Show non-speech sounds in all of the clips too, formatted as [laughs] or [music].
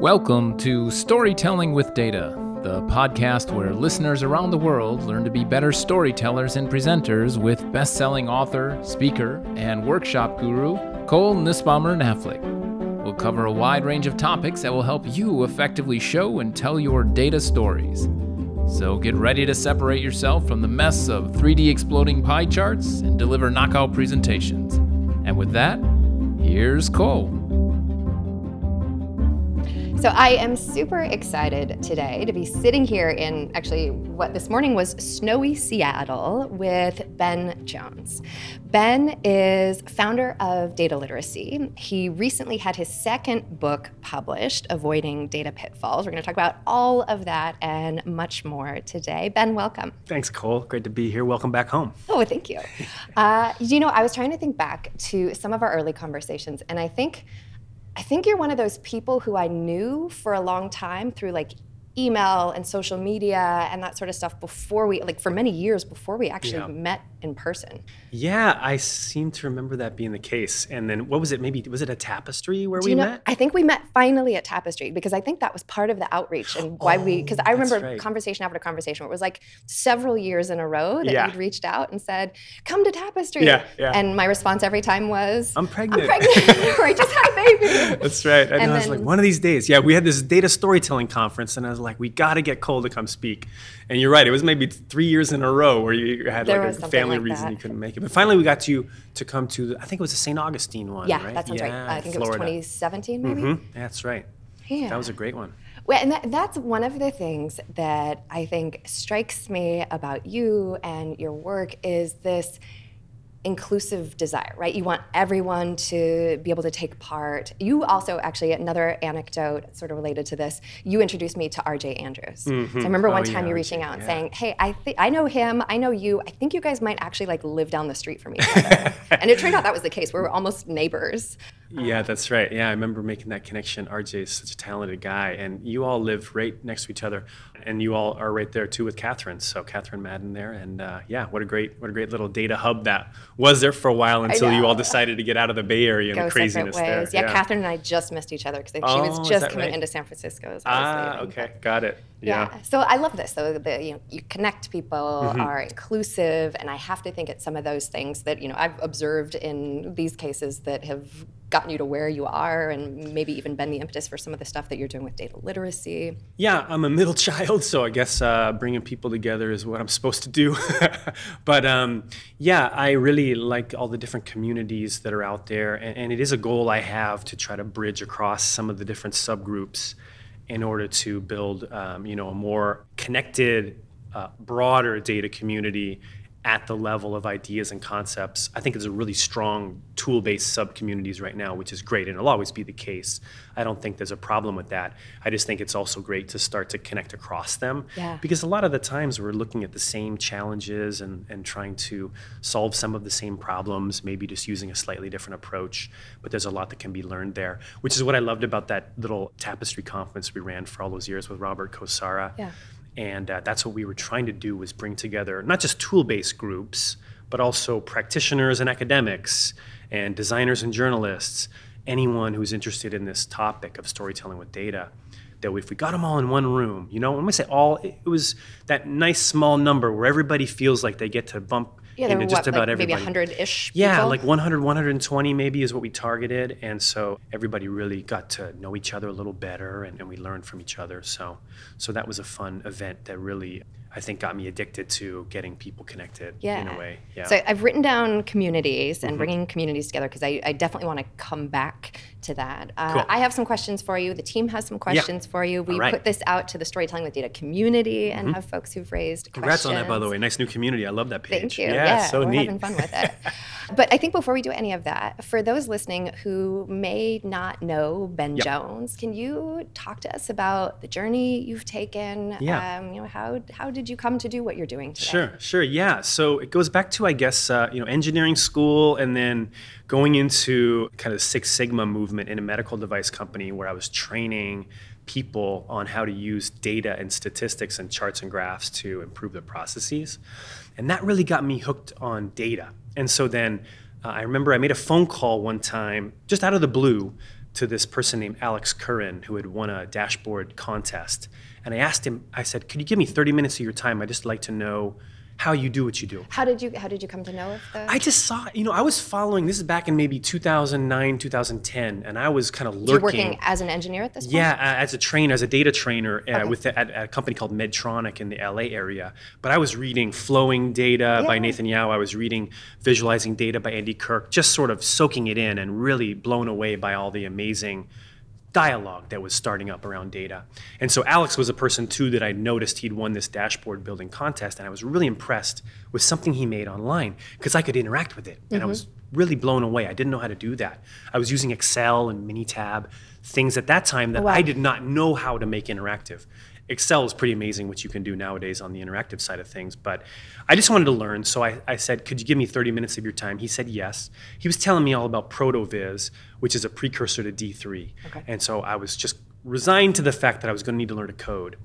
Welcome to Storytelling with Data, the podcast where listeners around the world learn to be better storytellers and presenters with best selling author, speaker, and workshop guru Cole Nussbaumer Knaflic. We'll cover a wide range of topics that will help you effectively show and tell your data stories. So get ready to separate yourself from the mess of 3D exploding pie charts and deliver knockout presentations. And with that, here's Cole. So I am super excited today to be sitting here in actually what this morning was snowy Seattle with Ben Jones. Ben is founder of Data Literacy. He recently had his second book published, Avoiding Data Pitfalls. We're going to talk about all of that and much more today. Ben, welcome. Thanks, Cole. Great to be here. Welcome back home. Oh, thank you. [laughs] uh, you know, I was trying to think back to some of our early conversations, and I think I think you're one of those people who I knew for a long time through like email and social media and that sort of stuff before we like for many years before we actually yeah. met in person. Yeah, I seem to remember that being the case. And then what was it? Maybe was it a tapestry where we know, met? I think we met finally at Tapestry because I think that was part of the outreach and why oh, we because I remember right. conversation after conversation where it was like several years in a row that yeah. you'd reached out and said, "Come to Tapestry." Yeah, yeah. And my response every time was, "I'm pregnant." I'm pregnant. [laughs] [laughs] or I just had a baby. That's right. I, know, I was like, one of these days. Yeah, we had this data storytelling conference, and I was like, we got to get Cole to come speak. And you're right. It was maybe three years in a row where you had like a family like reason that. you couldn't make it. But finally, we got you to come to. The, I think it was the St. Augustine one. Yeah, right? that sounds yeah, right. I think Florida. it was 2017, maybe. Mm-hmm. That's right. Yeah. That was a great one. Well, and that, that's one of the things that I think strikes me about you and your work is this inclusive desire, right? You want everyone to be able to take part. You also, actually, another anecdote sort of related to this, you introduced me to RJ Andrews. Mm-hmm. So I remember one oh, time yeah, you reaching out and yeah. saying, hey, I, th- I know him, I know you, I think you guys might actually like live down the street from each other. [laughs] and it turned out that was the case. We were almost neighbors. Yeah, that's right. Yeah, I remember making that connection. RJ is such a talented guy, and you all live right next to each other, and you all are right there too with Catherine. So Catherine Madden there, and uh, yeah, what a great, what a great little data hub that was there for a while until you all decided to get out of the Bay Area and Go the craziness there. Yeah, yeah, Catherine and I just missed each other because oh, she was just coming right? into San Francisco. As ah, okay, got it. Yeah. yeah. So I love this. So the, you know, you connect people, mm-hmm. are inclusive, and I have to think it's some of those things that you know I've observed in these cases that have gotten you to where you are and maybe even been the impetus for some of the stuff that you're doing with data literacy? Yeah, I'm a middle [laughs] child, so I guess uh, bringing people together is what I'm supposed to do. [laughs] but um, yeah, I really like all the different communities that are out there, and, and, it is a goal I have to try to bridge across some of the different subgroups in order to build, um, you know, a more connected, uh, broader data community at the level of ideas and concepts. I think it's a really strong tool based sub communities right now, which is great, and it'll always be the case. I don't think there's a problem with that. I just think it's also great to start to connect across them yeah. because a lot of the times we're looking at the same challenges and, and trying to solve some of the same problems, maybe just using a slightly different approach. But there's a lot that can be learned there, which is what I loved about that little tapestry conference we ran for all those years with Robert Kosara. Yeah and uh, that's what we were trying to do was bring together not just tool-based groups but also practitioners and academics and designers and journalists anyone who's interested in this topic of storytelling with data that if we got them all in one room you know when we say all it was that nice small number where everybody feels like they get to bump yeah, into just what, about like everybody. Maybe 100-ish Yeah, like 100, 120 maybe is what we targeted. And so everybody really got to know each other a little better and, and we learned from each other. So, so that was a fun event that really I think got me addicted to getting people connected yeah. in a way. Yeah. So I've written down communities and mm-hmm. bringing communities together because I, I, definitely want to come back to that. Uh, cool. I have some questions for you. The team has some questions yeah. for you. We right. put this out to the Storytelling with Data community and mm-hmm. have folks who've raised Congrats questions. on that, by the way. Nice new community. I love that page. Thank you. Yeah, yeah so we're neat. having fun with it. [laughs] but I think before we do any of that, for those listening who may not know Ben yep. Jones, can you talk to us about the journey you've taken? Yeah. Um, you know, how how did you come to do what you're doing today? Sure, sure, yeah. So it goes back to I guess uh, you know engineering school, and then going into kind of Six Sigma movement in a medical device company where I was training people on how to use data and statistics and charts and graphs to improve their processes, and that really got me hooked on data. And so then uh, I remember I made a phone call one time, just out of the blue, to this person named Alex Kerin who had won a dashboard contest. And I asked him, I said, Could you give me 30 minutes of your time? I'd just like to know how you do what you do. How did you How did you come to know of the? I just saw, you know, I was following. This is back in maybe 2009, 2010, and I was kind of lurking. You're working as an engineer at this point. Yeah, uh, as a trainer, as a data trainer uh, with the, at, at a company called Medtronic in the LA area. But I was reading Flowing Data by Nathan Yau. I was reading Visualizing Data by Andy Kirk, just sort of soaking it in and really blown away by all the amazing dialogue that was starting up around data. And so Alex was a person too that I noticed he'd won this dashboard building contest, and I was really impressed with something he made online because I could interact with it, and I was mm-hmm. really blown away. I didn't know how to do that. I was using Excel and Minitab, things at that time that Wow. I did not know how to make interactive. Excel is pretty amazing what you can do nowadays on the interactive side of things. But I just wanted to learn. So I, I said, Could you give me 30 minutes of your time? He said yes. He was telling me all about Protovis, which is a precursor to D3. Okay. And so I was just resigned to the fact that I was going to need to learn to code.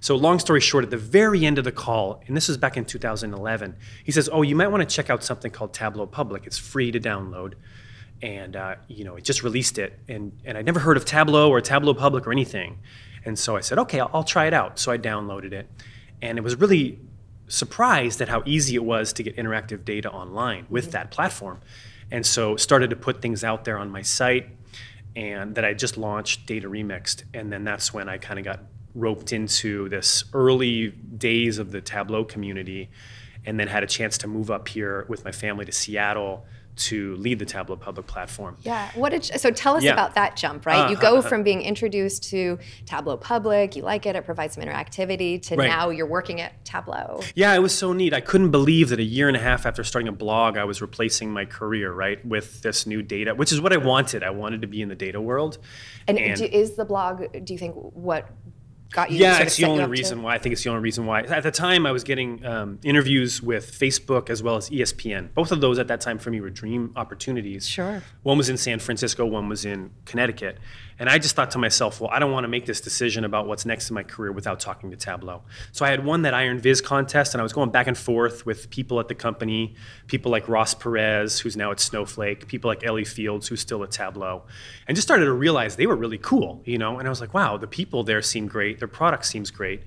So, long story short, at the very end of the call, and this was back in 2011, he says, Oh, you might want to check out something called Tableau Public. It's free to download and uh, you know it just released it and and I'd never heard of Tableau or Tableau Public or anything and so I said okay I'll, I'll try it out. So I downloaded it. And it was really surprised at how easy it was to get interactive data online with mm-hmm. that platform. And so started to put things out there on my site and that I just launched Data Remixed. And then that's when I kind of got roped into this early days of the Tableau community and then had a chance to move up here with my family to Seattle to lead the Tableau public platform. Yeah. What did so tell us Yeah. about that jump, right? you Uh, go uh, uh. from being introduced to Tableau Public, you like it, it provides some interactivity, to Right. now you're working at Tableau. Yeah, it was so neat. I couldn't believe that a year and a half after starting a blog, I was replacing my career, right, with this new data, which is what I wanted. I wanted to be in the data world. And, And- do, is the blog? Do you think what got you? Yeah, it's the only up to- reason why. I think it's the only reason why. At the time, I was getting um, interviews with Facebook as well as ESPN. Both of those at that time for me were dream opportunities. Sure. One was in San Francisco, one was in Connecticut. And I just thought to myself, well, I don't want to make this decision about what's next in my career without talking to Tableau. So I had won that Iron Viz contest, and I was going back and forth with people at the company, people like Ross Perez, who's now at Snowflake, people like Ellie Fields, who's still at Tableau, and just started to realize they were really cool, you know. And I was like, wow, the people there seem great, their product seems great.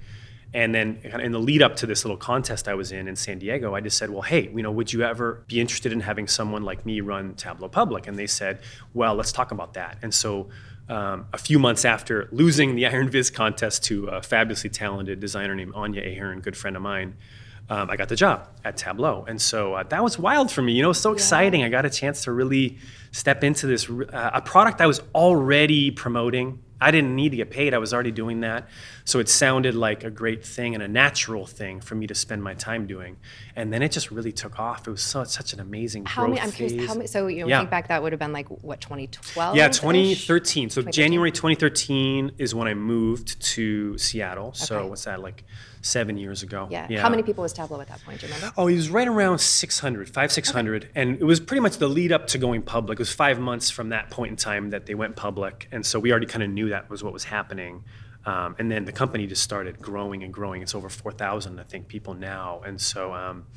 And then in the lead up to this little contest I was in in San Diego, I just said, well, hey, you know, would you ever be interested in having someone like me run Tableau Public? And they said, well, let's talk about that. And so um, a few months after losing the Iron Viz contest to a fabulously talented designer named Anya A'Hearn, good friend of mine, um, I got the job at Tableau. And so uh, that was wild for me. You know, it was so exciting. I got a chance to really step into this, uh, a product I was already promoting. I didn't need to get paid. I was already doing that. So it sounded like a great thing and a natural thing for me to spend my time doing. And then it just really took off. It was so, such an amazing How growth many? I'm curious. How phase. many? So you know, Yeah. think back, that would have been like what 2012. Yeah, 2013. So 2013. January 2013 is when I moved to Seattle. So Okay. what's that, like seven years ago? Yeah. How many people was Tableau at that point? Do you remember? Oh, he was right around 600, five, 600. And it was pretty much the lead up to going public. It was five months from that point in time that they went public. And so we already kind of knew that was what was happening. Um, and then the company just started growing and growing. It's over 4,000, I think, people now. And so um,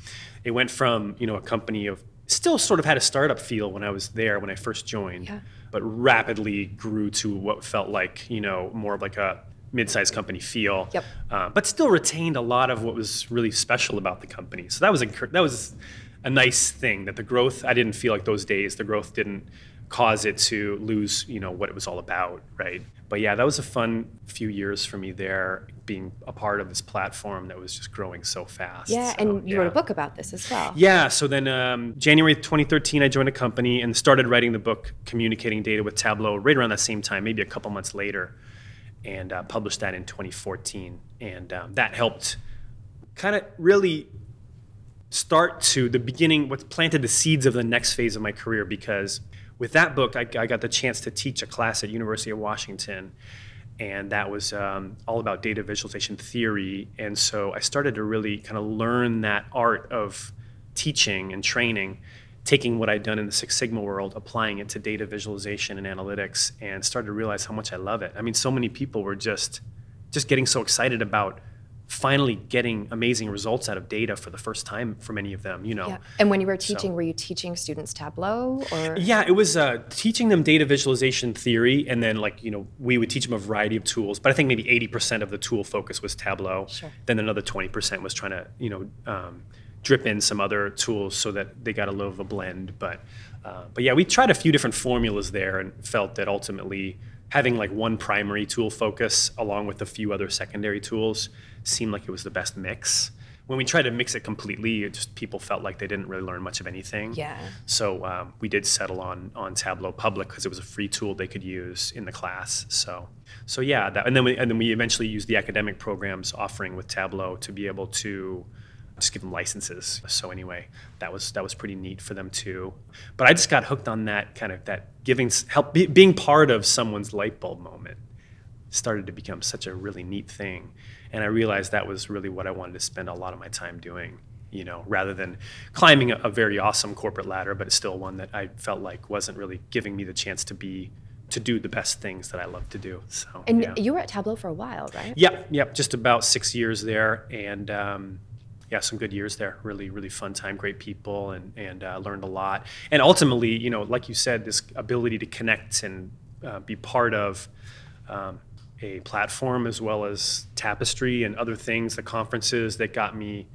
it went from, you know, a company of still sort of had a startup feel when I was there when I first joined, Yeah. but rapidly grew to what felt like, you know, more of like a mid-sized company feel Yep. uh, but still retained a lot of what was really special about the company. So that was that was a nice thing that the growth. I didn't feel like those days the growth didn't cause it to lose you know what it was all about, right? But yeah, that was a fun few years for me there, being a part of this platform that was just growing so fast. Yeah, So, and you wrote a book about this as well. Yeah, so then um, January 2013, I joined a company and started writing the book Communicating Data with Tableau right around that same time, maybe a couple months later, and uh, published that in 2014. And um, that helped kind of really start to the beginning, what planted the seeds of the next phase of my career because with that book, I, I got the chance to teach a class at University of Washington and that was um, all about data visualization theory. And so I started to really kind of learn that art of teaching and training, taking what I'd done in the Six Sigma world, applying it to data visualization and analytics, and started to realize how much I love it. I mean, so many people were just just getting so excited about finally getting amazing results out of data for the first time for many of them. You know. Yeah. And when you were teaching, so, were you teaching students Tableau or? Yeah, it was uh, teaching them data visualization theory, and then like you know we would teach them a variety of tools. But I think maybe eighty percent of the tool focus was Tableau. Sure. Then another twenty percent was trying to you know. Um, drip in some other tools so that they got a little of a blend. But uh, but yeah, we tried a few different formulas there and felt that ultimately having like one primary tool focus along with a few other secondary tools seemed like it was the best mix. When we tried to mix it completely, it just people felt like they didn't really learn much of anything. Yeah. So um, we did settle on on Tableau Public because it was a free tool they could use in the class. So so yeah, that, and then we, and then we eventually used the academic programs offering with Tableau to be able to just give them licenses. So anyway, that was that was pretty neat for them too. But I just got hooked on that kind of that giving help be, being part of someone's light bulb moment started to become such a really neat thing, and I realized that was really what I wanted to spend a lot of my time doing. You know, rather than climbing a, a very awesome corporate ladder, but still one that I felt like wasn't really giving me the chance to be to do the best things that I love to do. So, and yeah. you were at Tableau for a while, right? Yep, yep, just about six years there, and um, yeah, some good years there. Really, really fun time, great people, and and uh, learned a lot. And ultimately, you know, like you said, this ability to connect and uh, be part of um, a platform as well as Tapestry and other things, the conferences that got me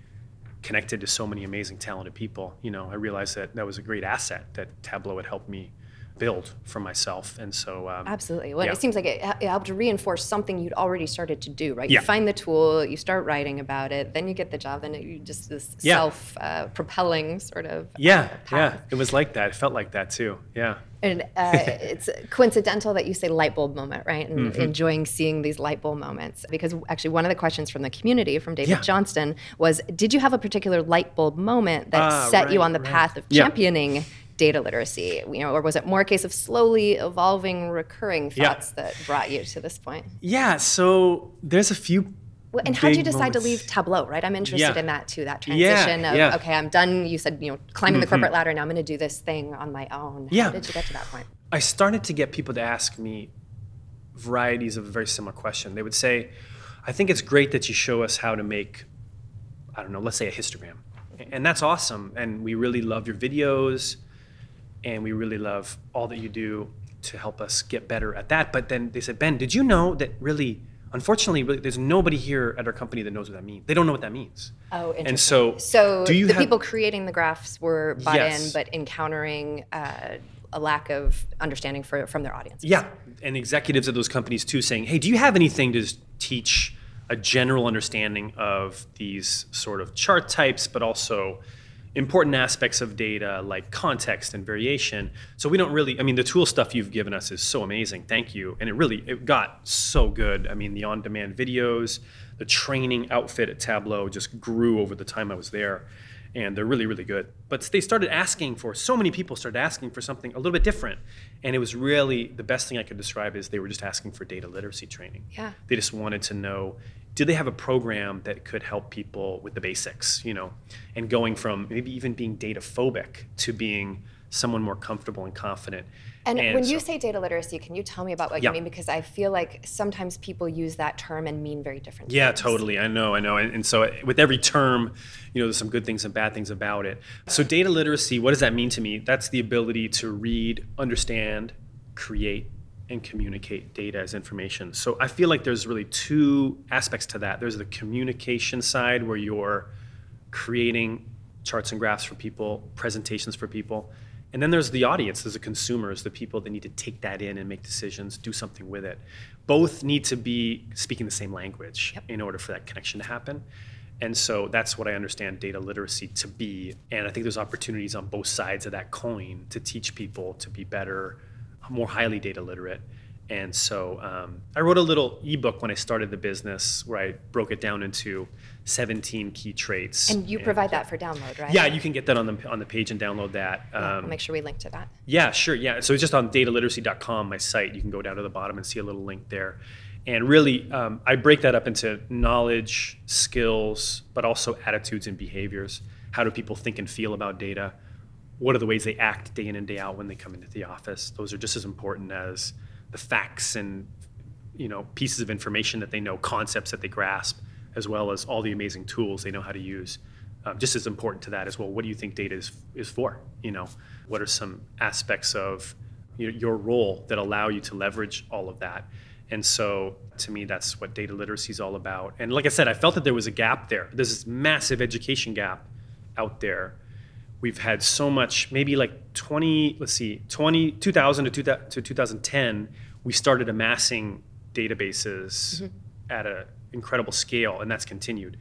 connected to so many amazing, talented people. You know, I realized that that was a great asset that Tableau had helped me build for myself. And so, um, absolutely. Well, yeah. it seems like it, it, helped to reinforce something you'd already started to do, right? Yeah. You find the tool, you start writing about it, then you get the job, and you just this yeah. self uh, propelling sort of yeah, uh, yeah. It was like that. It felt like that too. Yeah. And uh, [laughs] it's coincidental that you say light bulb moment, right? And Mm-hmm. enjoying seeing these light bulb moments. Because actually, one of the questions from the community, from David Yeah. Johnston, was Did you have a particular light bulb moment that Ah, set you on the right. path of championing data literacy? You know, or was it more a case of slowly evolving, recurring Yeah. thoughts that brought you to this point? Yeah. So there's a few. Well, and how did you decide to leave Tableau, right? I'm interested Yeah. in that too, that Yeah, transition of, yeah. okay, I'm done. You said, you know, climbing the mm-hmm. corporate ladder, now I'm going to do this thing on my own. Yeah. How did you get to that point? I started to get people to ask me varieties of a very similar question. They would say, I think it's great that you show us how to make, I don't know, let's say a histogram. Mm-hmm. And that's awesome. And we really love your videos and we really love all that you do to help us get better at that. But then they said, Ben, did you know that really, unfortunately, really, there's nobody here at our company that knows what that means? They don't know what that means. Oh, interesting. And so, So do you the have- people creating the graphs were bought in, but encountering uh, a lack of understanding for, from their audience. Yeah, and executives of those companies too saying, "Hey, do you have anything to teach a general understanding of these sort of chart types, but also important aspects of data like context and variation?" So we don't really. I mean, the tool stuff you've given us is so amazing. Thank you, and it really it got so good. I mean, the on-demand videos, the training outfit at Tableau just grew over the time I was there and they're really really good but they started asking for so many people started asking for something a little bit different and it was really the best thing i could describe is they were just asking for data literacy training Yeah. they just wanted to know do they have a program that could help people with the basics you know and going from maybe even being data phobic to being someone more comfortable and confident And, when you say data literacy, can you tell me about what Yeah. you mean? Because I feel like sometimes people use that term and mean very different things. Yeah, things. totally. I know, I know. And, and so with every term, you know, there's some good things and bad things about it. So data literacy, what does that mean to me? That's the ability to read, understand, create, and communicate data as information. So I feel like there's really two aspects to that. There's the communication side where you're creating charts and graphs for people, presentations for people. And then there's the audience, there's the consumers, the people that need to take that in and make decisions, do something with it. Both need to be speaking the same language in order for that connection to happen. And so that's what I understand data literacy to be. And I think there's opportunities on both sides of that coin to teach people to be better, more highly data literate. And so um, I wrote a little ebook when I started the business where I broke it down into 17 key traits. And you provide that for download, right? Yeah, you can get that on the on the page and download that. Yeah, Um, we'll make sure we link to that. yeah, sure. Yeah. So it's just on dataliteracy.com, my site. You can go down to the bottom and see a little link there. And really, um, I break that up into knowledge, skills, but also attitudes and behaviors. How do people think and feel about data? What are the ways they act day in and day out when they come into the office? Those are just as important as the facts and you know pieces of information that they know, concepts that they grasp. as well as all the amazing tools they know how to use. Um, just as important to that as well. What do you think data is is for? You know, what are some aspects of your, your role that allow you to leverage all of that? And so, to me, that's what data literacy is all about. And like I said, I felt that there was a gap there. There's this massive education gap out there. We've had so much, maybe like 20, let's see, 20, 2000 to, 2000 to 2010, we started amassing databases mm-hmm. at an incredible scale, and that's continued.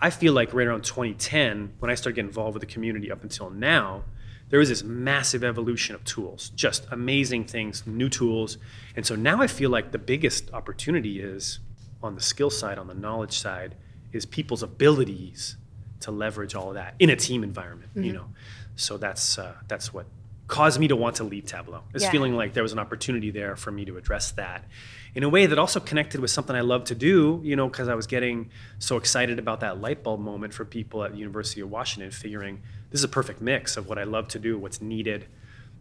I feel like right around 2010, when I started getting involved with the community up until now, there was this massive evolution of tools, just amazing things, new tools. And so now I feel like the biggest opportunity is on the skill side, on the knowledge side, is people's abilities to leverage all of that in a team environment, mm-hmm. you know. So that's uh, that's what caused me to want to lead Tableau. It's yeah. feeling like there was an opportunity there for me to address that in a way that also connected with something I love to do, you know, because I was getting so excited about that light bulb moment for people at the University of Washington, figuring this is a perfect mix of what I love to do, what's needed.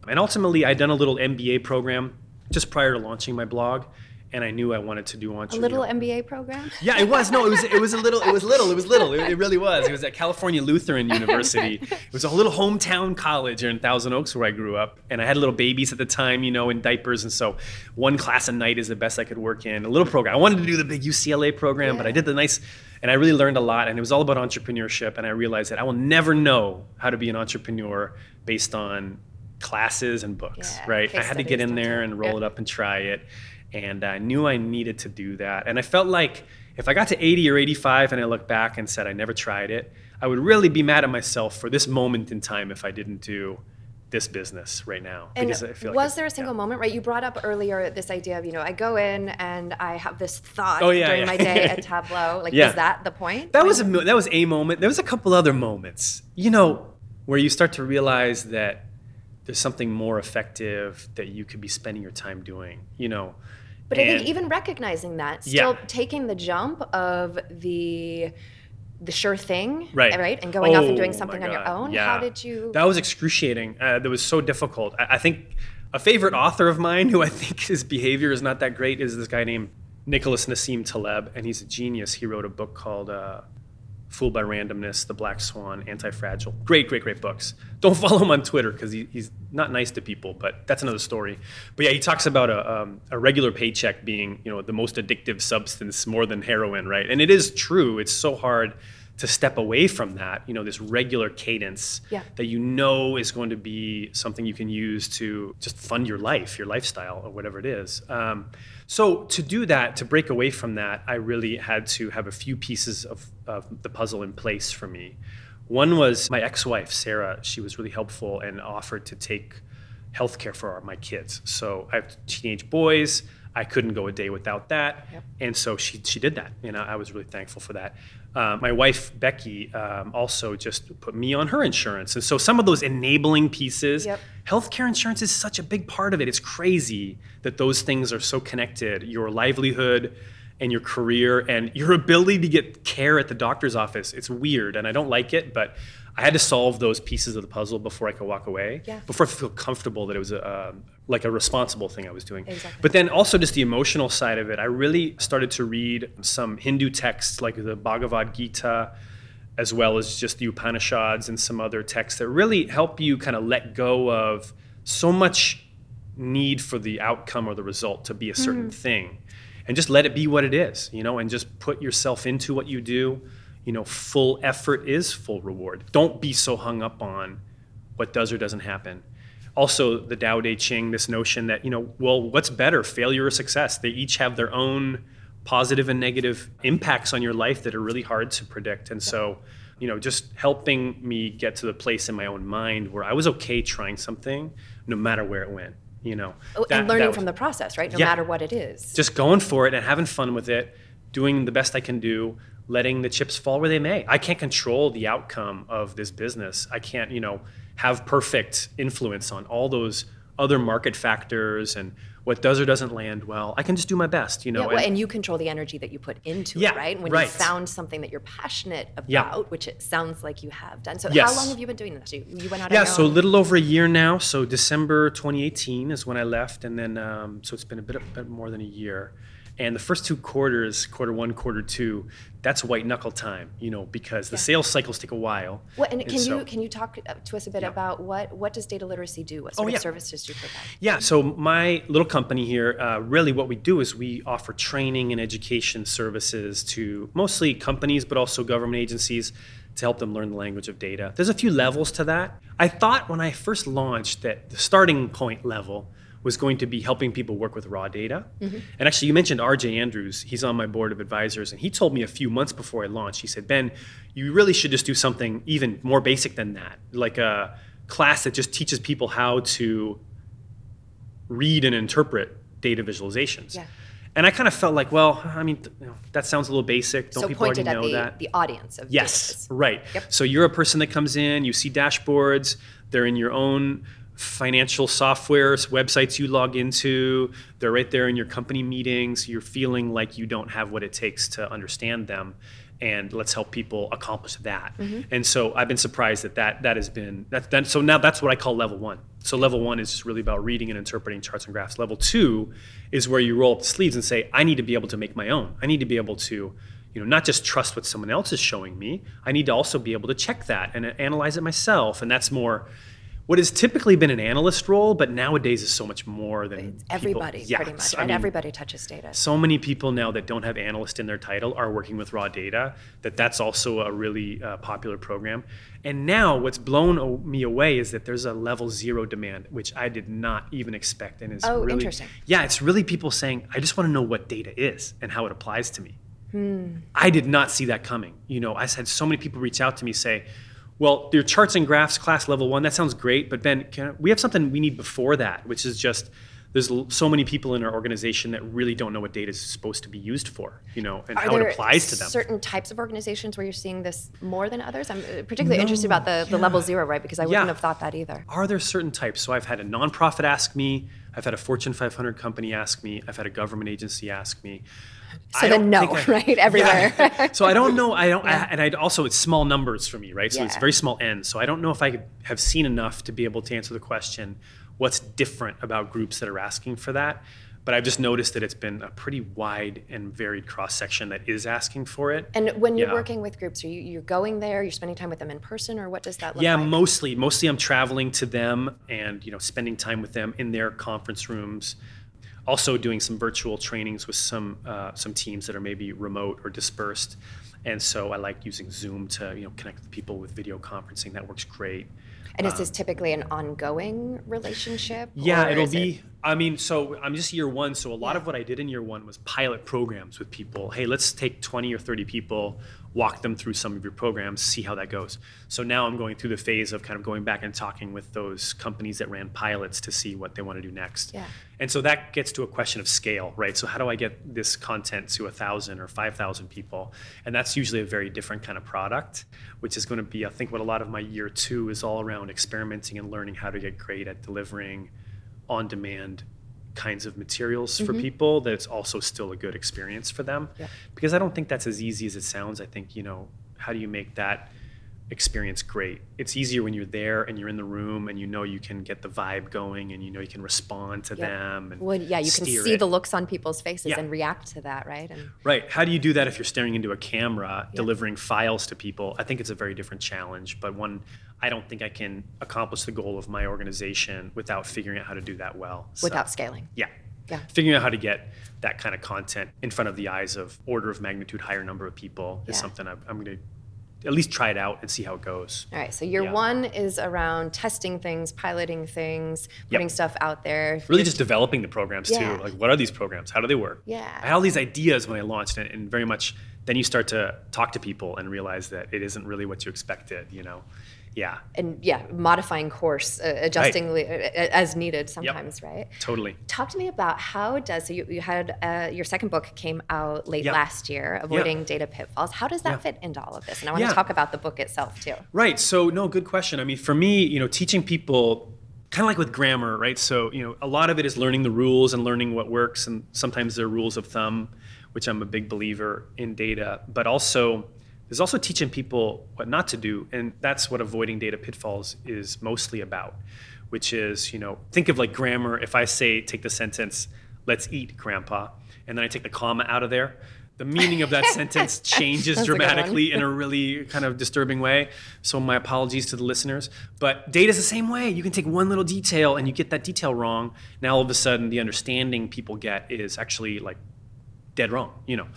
And ultimately, I'd done a little MBA program just prior to launching my blog and I knew I wanted to do entrepreneurship. A little MBA program? Yeah, it was. No, it was. It was a little. It was little. It was little. It, it really was. It was at California Lutheran University. It was a little hometown college here in Thousand Oaks where I grew up, and I had little babies at the time, you know, in diapers, and so one class a night is the best I could work in. A little program. I wanted to do the big UCLA program, yeah. but I did the nice. And I really learned a lot, and it was all about entrepreneurship. And I realized that I will never know how to be an entrepreneur based on classes and books, yeah, right? I had to get in there and roll yeah. it up and try it and I knew I needed to do that. And I felt like if I got to 80 or 85 and I looked back and said I never tried it, I would really be mad at myself for this moment in time if I didn't do this business right now. And was like there a single yeah. moment, right? You brought up earlier this idea of, you know, I go in and I have this thought oh, yeah, during yeah. my day [laughs] at Tableau. Like, is that the point? That was a that was a moment. There was a couple other moments, you know, where you start to realize that there's something more effective that you could be spending your time doing. You know, but and I think even recognizing that, still yeah. taking the jump of the the sure thing, right? Right, and going oh, off and doing oh something on your own. Yeah. How did you? That was excruciating. Uh, that was so difficult. I, I, think a favorite author of mine, who I think his behavior is not that great, is this guy named Nicholas Nassim Taleb, and he's a genius. He wrote a book called uh, Fooled by Randomness, The Black Swan, Anti-Fragile. Great, great, great books. Don't [laughs] follow him on Twitter because he, he's not nice to people, but that's another story. But yeah, he talks about a, um, a regular paycheck being, you know, the most addictive substance more than heroin, right? And it is true. It's so hard to step away from that, you know, this regular cadence yeah. that you know is going to be something you can use to just fund your life, your lifestyle, or whatever it is. Um, so to do that, to break away from that, I really had to have a few pieces of, of the puzzle in place for me. One was my ex-wife, Sarah. She was really helpful and offered to take healthcare for our, my kids. So I have teenage boys. I couldn't go a day without that, yep. and so she she did that, and I, I was really thankful for that. Uh, my wife Becky um, also just put me on her insurance, and so some of those enabling pieces. Yep. Healthcare insurance is such a big part of it. It's crazy that those things are so connected. Your livelihood and your career and your ability to get care at the doctor's office. It's weird, and I don't like it, but I had to solve those pieces of the puzzle before I could walk away. Yeah. Before I feel comfortable that it was a, um, like a responsible thing I was doing. Exactly. But then also just the emotional side of it. I really started to read some Hindu texts like the Bhagavad Gita, as well as just the Upanishads and some other texts that really help you kind of let go of so much need for the outcome or the result to be a certain mm-hmm. thing and just let it be what it is, you know, and just put yourself into what you do you know, full effort is full reward. Don't be so hung up on what does or doesn't happen. Also, the Tao Te Ching, this notion that, you know, well, what's better, failure or success? They each have their own positive and negative impacts on your life that are really hard to predict. And so, you know, just helping me get to the place in my own mind where I was okay trying something no matter where it went, you know. Oh, that, and learning was, from the process, right? No yeah, matter what it is. Just going for it and having fun with it, doing the best I can do, letting the chips fall where they may. I can't control the outcome of this business. I can't, you know, have perfect influence on all those other market factors and what does or doesn't land well. I can just do my best, you know. Yeah, well, and, and, you control the energy that you put into yeah, it, right? When right. you found something that you're passionate about, yeah. which it sounds like you have done. So yes. how long have you been doing this? You, you went out. Yeah, so a little over a year now. So December 2018 is when I left, and then um, so it's been a bit, a bit more than a year And the first two quarters, quarter one, quarter two, that's white knuckle time, you know, because the Yeah. sales cycles take a while. What, and can so- you can you talk to us a bit Yeah. about what what does data literacy do? What sort Oh, of services do you provide? Yeah, so my little company here, uh, really what we do is we offer training and education services to mostly companies, but also government agencies to help them learn the language of data. There's a few levels to that. I thought when I first launched that the starting point level was going to be helping people work with raw data. Mm-hmm. And actually, you mentioned RJ Andrews. He's on my board of advisors, and he told me a few months before I launched, he said, Ben, you really should just do something even more basic than that, like a class that just teaches people how to read and interpret data visualizations. Yeah. And I kind of felt like, well, I mean, you know, that sounds a little basic. Don't so people already know the, that? the audience of Yes, right. Yep. So you're a person that comes in, you see dashboards, they're in your own financial software websites you log into, they're right there in your company meetings, you're feeling like you don't have what it takes to understand them. And let's help people accomplish that. Mm-hmm. And so I've been surprised that that, that has been that, that. So now that's what I call level one. So level one is just really about reading and interpreting charts and graphs. Level two is where you roll up the sleeves and say, I need to be able to make my own. I need to be able to you know not just trust what someone else is showing me i need to also be able to check that and analyze it myself and that's more what has typically been an analyst role but nowadays is so much more than people- Everybody, Yeah, pretty much, so, right? I mean, Everybody touches data. so many people now that don't have analyst in their title are working with raw data that that's also a really uh, popular program and now what's blown me away is that there's a level zero demand which i did not even expect and is Oh, really interesting. yeah it's really people saying i just want to know what data is and how it applies to me Hmm. I did not see that coming. You know, I had so many people reach out to me say, "Well, your charts and graphs class level one, that sounds great, but Ben, can, we have something we need before that, which is just there's l- so many people in our organization that really don't know what data is supposed to be used for, you know, and Are how it applies to them." certain types of organizations where you're seeing this more than others? I'm uh, particularly interested about the, the level zero, right? Because I wouldn't Yeah. have thought that either. Are there certain types? So I've had a nonprofit ask me, I've had a Fortune 500 company ask me, I've had a government agency ask me. So I then no, I- [laughs] right? Everywhere. Yeah. [laughs] so I don't know. I don't, I, and I also it's small numbers for me, right? So it's very small n. So I don't know if I have seen enough to be able to answer the question, what's different about groups that are asking for that? But I've just noticed that it's been a pretty wide and varied cross section that is asking for it. And when you're Yeah. working with groups, are you you're going there? You're spending time with them in person, or what does that look yeah, like? Yeah, mostly. Mostly, I'm traveling to them and you know spending time with them in their conference rooms. Also, doing some virtual trainings with some uh, some teams that are maybe remote or dispersed. And so I like using Zoom to you know connect with people with video conferencing. That works great. and is this typically an ongoing relationship? Yeah, it'll is it- be. I mean, so I'm just year one. So a lot of what I did in year one was pilot programs with people. Hey, let's take 20 or 30 people, walk them through some of your programs, see how that goes. So now I'm going through the phase of kind of going back and talking with those companies that ran pilots to see what they want to do next. Yeah. And so that gets to a question of scale, right? So how do I get this content to a thousand or five thousand people? And that's usually a very different kind of product, which is going to be, I think, what a lot of my year two is all around experimenting and learning how to get great at delivering on-demand kinds of materials for mm-hmm. people that it's also still a good experience for them. Yeah. because i don't think that's as easy as it sounds. I think you know how do you make that experience great it's easier when you're there and you're in the room and you know you can get the vibe going and you know you can respond to Yep. them and Well, yeah, you can see it. the looks on people's faces Yeah. and react to that, right? And Right. How do you do that if you're staring into a camera, delivering files to people? I think it's a very different challenge, but one I don't think I can accomplish the goal of my organization without figuring out how to do that well. So, without scaling. yeah. Yeah. Figuring out how to get that kind of content in front of the eyes of order of magnitude higher number of people is something I'm, I'm going to at least try it out and see how it goes. All right, so year Yeah. one is around testing things, piloting things, Yep. putting stuff out there. Really just developing the programs Yeah. too. Like what are these programs? How do they work? Yeah. I had all these ideas when I launched it and very much then you start to talk to people and realize that it isn't really what you expected, you know. Yeah. and yeah, modifying course, uh, adjusting li- uh, uh, as needed sometimes, right? Totally. Talk to me about how does so you, you had uh, your second book came out late Yeah. last year, avoiding data pitfalls. How does that fit into all of this? And I want to talk about the book itself too. Right. So no, good question. I mean, for me, you know, teaching people kind of like with grammar, right? So, you know, a lot of it is learning the rules and learning what works and sometimes there are rules of thumb, which I'm a big believer in data, but also there's also teaching people what not to do, and that's what avoiding data pitfalls is mostly about, which is, you know, think of like grammar. If I say take the sentence let's eat, Grandpa. And then I take the comma out of there. The meaning of that [laughs] sentence changes That's a dramatically in a really kind of disturbing way. So my apologies to the listeners. But data's the same way. You can take one little detail and you get that detail wrong. Now all of a sudden the understanding people get is actually like dead wrong, you know.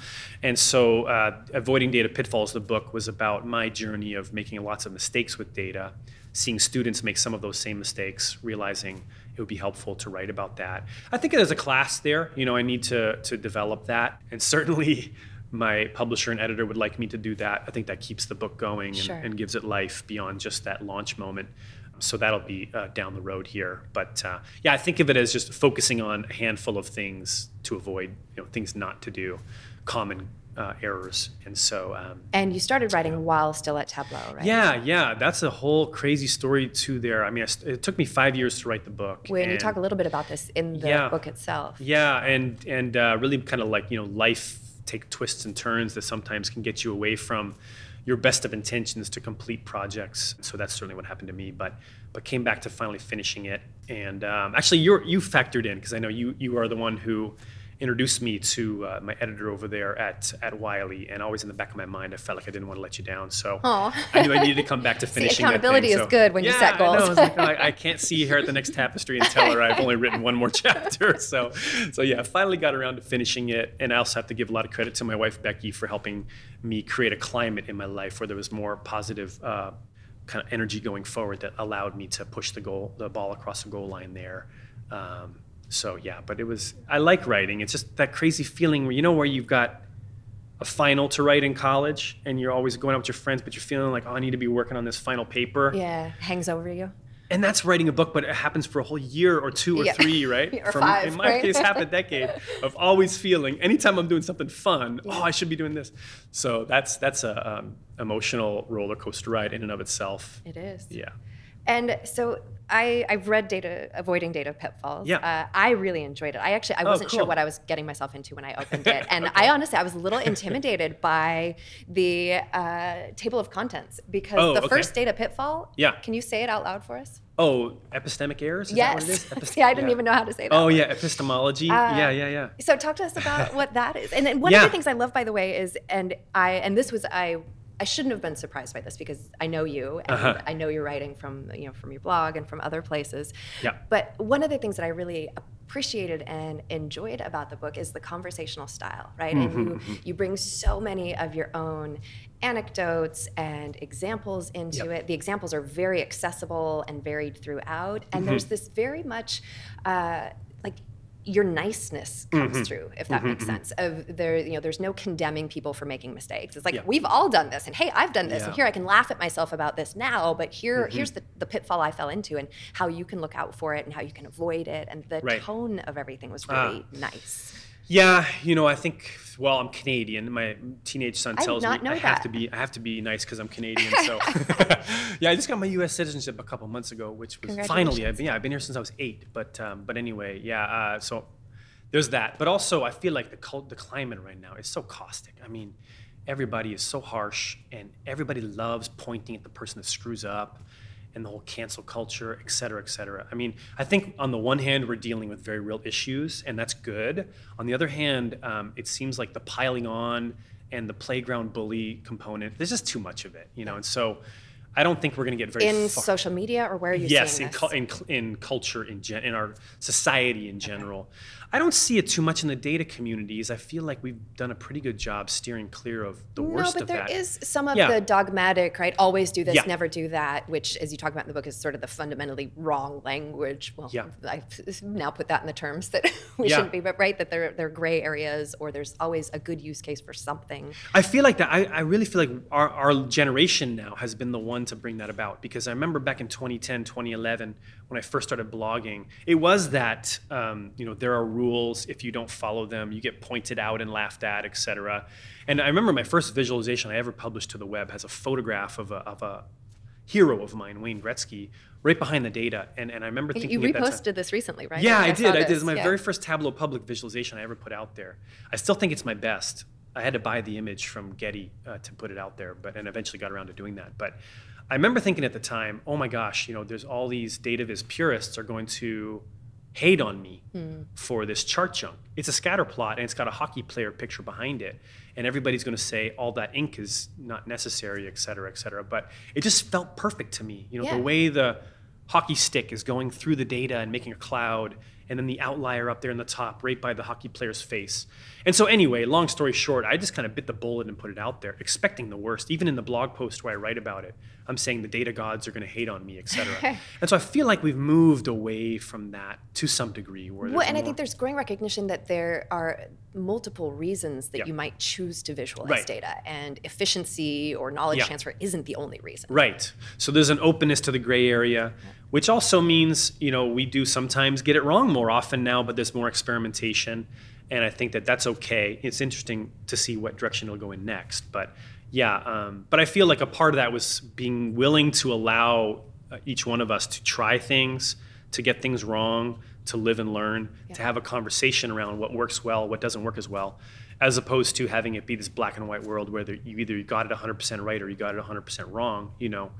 And so, uh, avoiding data pitfalls, the book was about my journey of making lots of mistakes with data, seeing students make some of those same mistakes, realizing it would be helpful to write about that. I think there's a class there, you know, I need to to develop that, and certainly. [laughs] My publisher and editor would like me to do that. I think that keeps the book going and, Sure. and gives it life beyond just that launch moment. So that'll be uh, down the road here. But uh, yeah, I think of it as just focusing on a handful of things to avoid, you know, things not to do, common uh, errors. And so, um, And you started writing while still at Tableau, right? yeah, yeah, that's a whole crazy story too. There, I mean, I st- it took me five years to write the book. When you talk a little bit about this in the Yeah. book itself. Yeah, and and uh, really kind of like you know life take twists and turns that sometimes can get you away from your best of intentions to complete projects. So that's certainly what happened to me. But but came back to finally finishing it. And um, actually, you you factored in because I know you you are the one who introduced me to uh, my editor over there at at Wiley, and always in the back of my mind, I felt like I didn't want to let you down. So Aw. I knew I needed to come back to [laughs] finishing. that thing. accountability is good when you yeah, set I know. goals. I, was like, "Oh, I, I can't see you here at the next tapestry and tell her I've only written one more [laughs] chapter. So, so yeah, I finally got around to finishing it, and I also have to give a lot of credit to my wife Becky for helping me create a climate in my life where there was more positive. Uh, kind of energy going forward that allowed me to push the goal, the ball across the goal line there. Um, so yeah, but it was. I like writing. It's just that crazy feeling where you know where you've got a final to write in college, and you're always going out with your friends, but you're feeling like, oh, I need to be working on this final paper. Yeah, hangs over you. And that's writing a book, but it happens for a whole year or two or Yeah. three, [laughs] right? Or From, five, in my right? case, half a decade [laughs] of always feeling. Anytime I'm doing something fun, oh, I should be doing this. So that's that's a um, emotional roller coaster ride in and of itself. It is. Yeah. And so I, I've read data, avoiding data pitfalls. Yeah. Uh, I really enjoyed it. I actually, I Oh, wasn't sure cool. what I was getting myself into when I opened [laughs] it. And I honestly, I was a little intimidated by the uh, table of contents because Oh, the okay. first data pitfall, Yeah. can you say it out loud for us? Oh, epistemic errors? Is that what it is? yes. Epist- [laughs] See, I didn't yeah. even know how to say that. Oh word. yeah, epistemology. Uh, yeah, yeah, yeah. So talk to us about what that is. And then one of the things I love, by the way, is and I and this was I I shouldn't have been surprised by this because I know you and Uh-huh. I know your writing from you know from your blog and from other places. Yeah. But one of the things that I really appreciated and enjoyed about the book is the conversational style, right? Mm-hmm, And you you bring so many of your own anecdotes and examples into Yep. it. The examples are very accessible and varied throughout, and Mm-hmm. there's this very much uh, like your niceness comes Mm-hmm. through, if that makes sense. Of there, you know, there's no condemning people for making mistakes. It's like Yeah. we've all done this, and hey, I've done this, and Yeah. Mm-hmm. here I can laugh at myself about this now. But here, here's the, the pitfall I fell into, and how you can look out for it, and how you can avoid it, and the Right. tone of everything was Ah. really nice. Yeah, you know, I think. Well, I'm Canadian. My teenage son I tells me I have that. to be. I have to be nice because I'm Canadian. So, [laughs] [laughs] yeah, I just got my U.S. citizenship a couple months ago, which was finally. I've been, yeah, I've been here since I was eight. But um, but anyway, yeah. Uh, so there's that. But also, I feel like the cult, the climate right now is so caustic. I mean, everybody is so harsh, and everybody loves pointing at the person that screws up, and the whole cancel culture, et cetera, et cetera. I mean, I think on the one hand, we're dealing with very real issues, and that's good. On the other hand, um, it seems like the piling on and the playground bully component, there's just too much of it, you know. And so, I don't think we're going to get very In far. social media, or where are you Yes, in, cul- in, in culture in gen- in our society in general. I don't see it too much in the data communities. I feel like we've done a pretty good job steering clear of the no, worst but of there that. is some of Yeah. the dogmatic, right? Always do this, Yeah. never do that, which, as you talk about in the book, is sort of the fundamentally wrong language. Well, Yeah. I've [laughs] now put that in the terms that [laughs] we shouldn't be, but right, that there, there are gray areas or there's always a good use case for something. I feel like that. I, I really feel like our, our generation now has been the one to bring that about because I remember back in 2010, 2011, when I first started blogging, it was that, um, you know, there are rules. If you don't follow them, you get pointed out and laughed at, et cetera. And I remember my first visualization I ever published to the web has a photograph of a, of a hero of mine, Wayne Gretzky, right behind the data. And, and I remember thinking You at that time- reposted this recently, right? yeah, I, saw did. I did. this, It's my yeah. very first Tableau public visualization I ever put out there. I still think it's my best. I had to buy the image from Getty uh, to put it out there, but and eventually got around to doing that. But I remember thinking at the time, oh my gosh, you know, there's all these data viz purists are going to hate on me hmm. for this chart chunk. It's a scatter plot and it's got a hockey player picture behind it. And everybody's going to say all that ink is not necessary, et cetera, et cetera. But it just felt perfect to me. You know, Yeah. the way the hockey stick is going through the data and making a cloud, and then the outlier up there in the top, right by the hockey player's face. And so, anyway, long story short, I just kind of bit the bullet and put it out there, expecting the worst. Even in the blog post where I write about it, I'm saying the data gods are going to hate on me, et cetera. [laughs] and so I feel like we've moved away from that to some degree. Where Well, and I think there's growing recognition that there are multiple reasons that Yeah. you might choose to visualize Right. data, and efficiency or knowledge Yeah. transfer isn't the only reason. Right. So there's an openness to the gray area, which also means, you know, we do sometimes get it wrong more often now, but there's more experimentation. And I think that that's okay. It's interesting to see what direction it'll go in next. But yeah, um, but I feel like a part of that was being willing to allow uh, each one of us to try things, to get things wrong, to live and learn, to have a conversation around what works well, what doesn't work as well, as opposed to having it be this black and white world where you either got it 100% right or you got it 100% wrong, you know.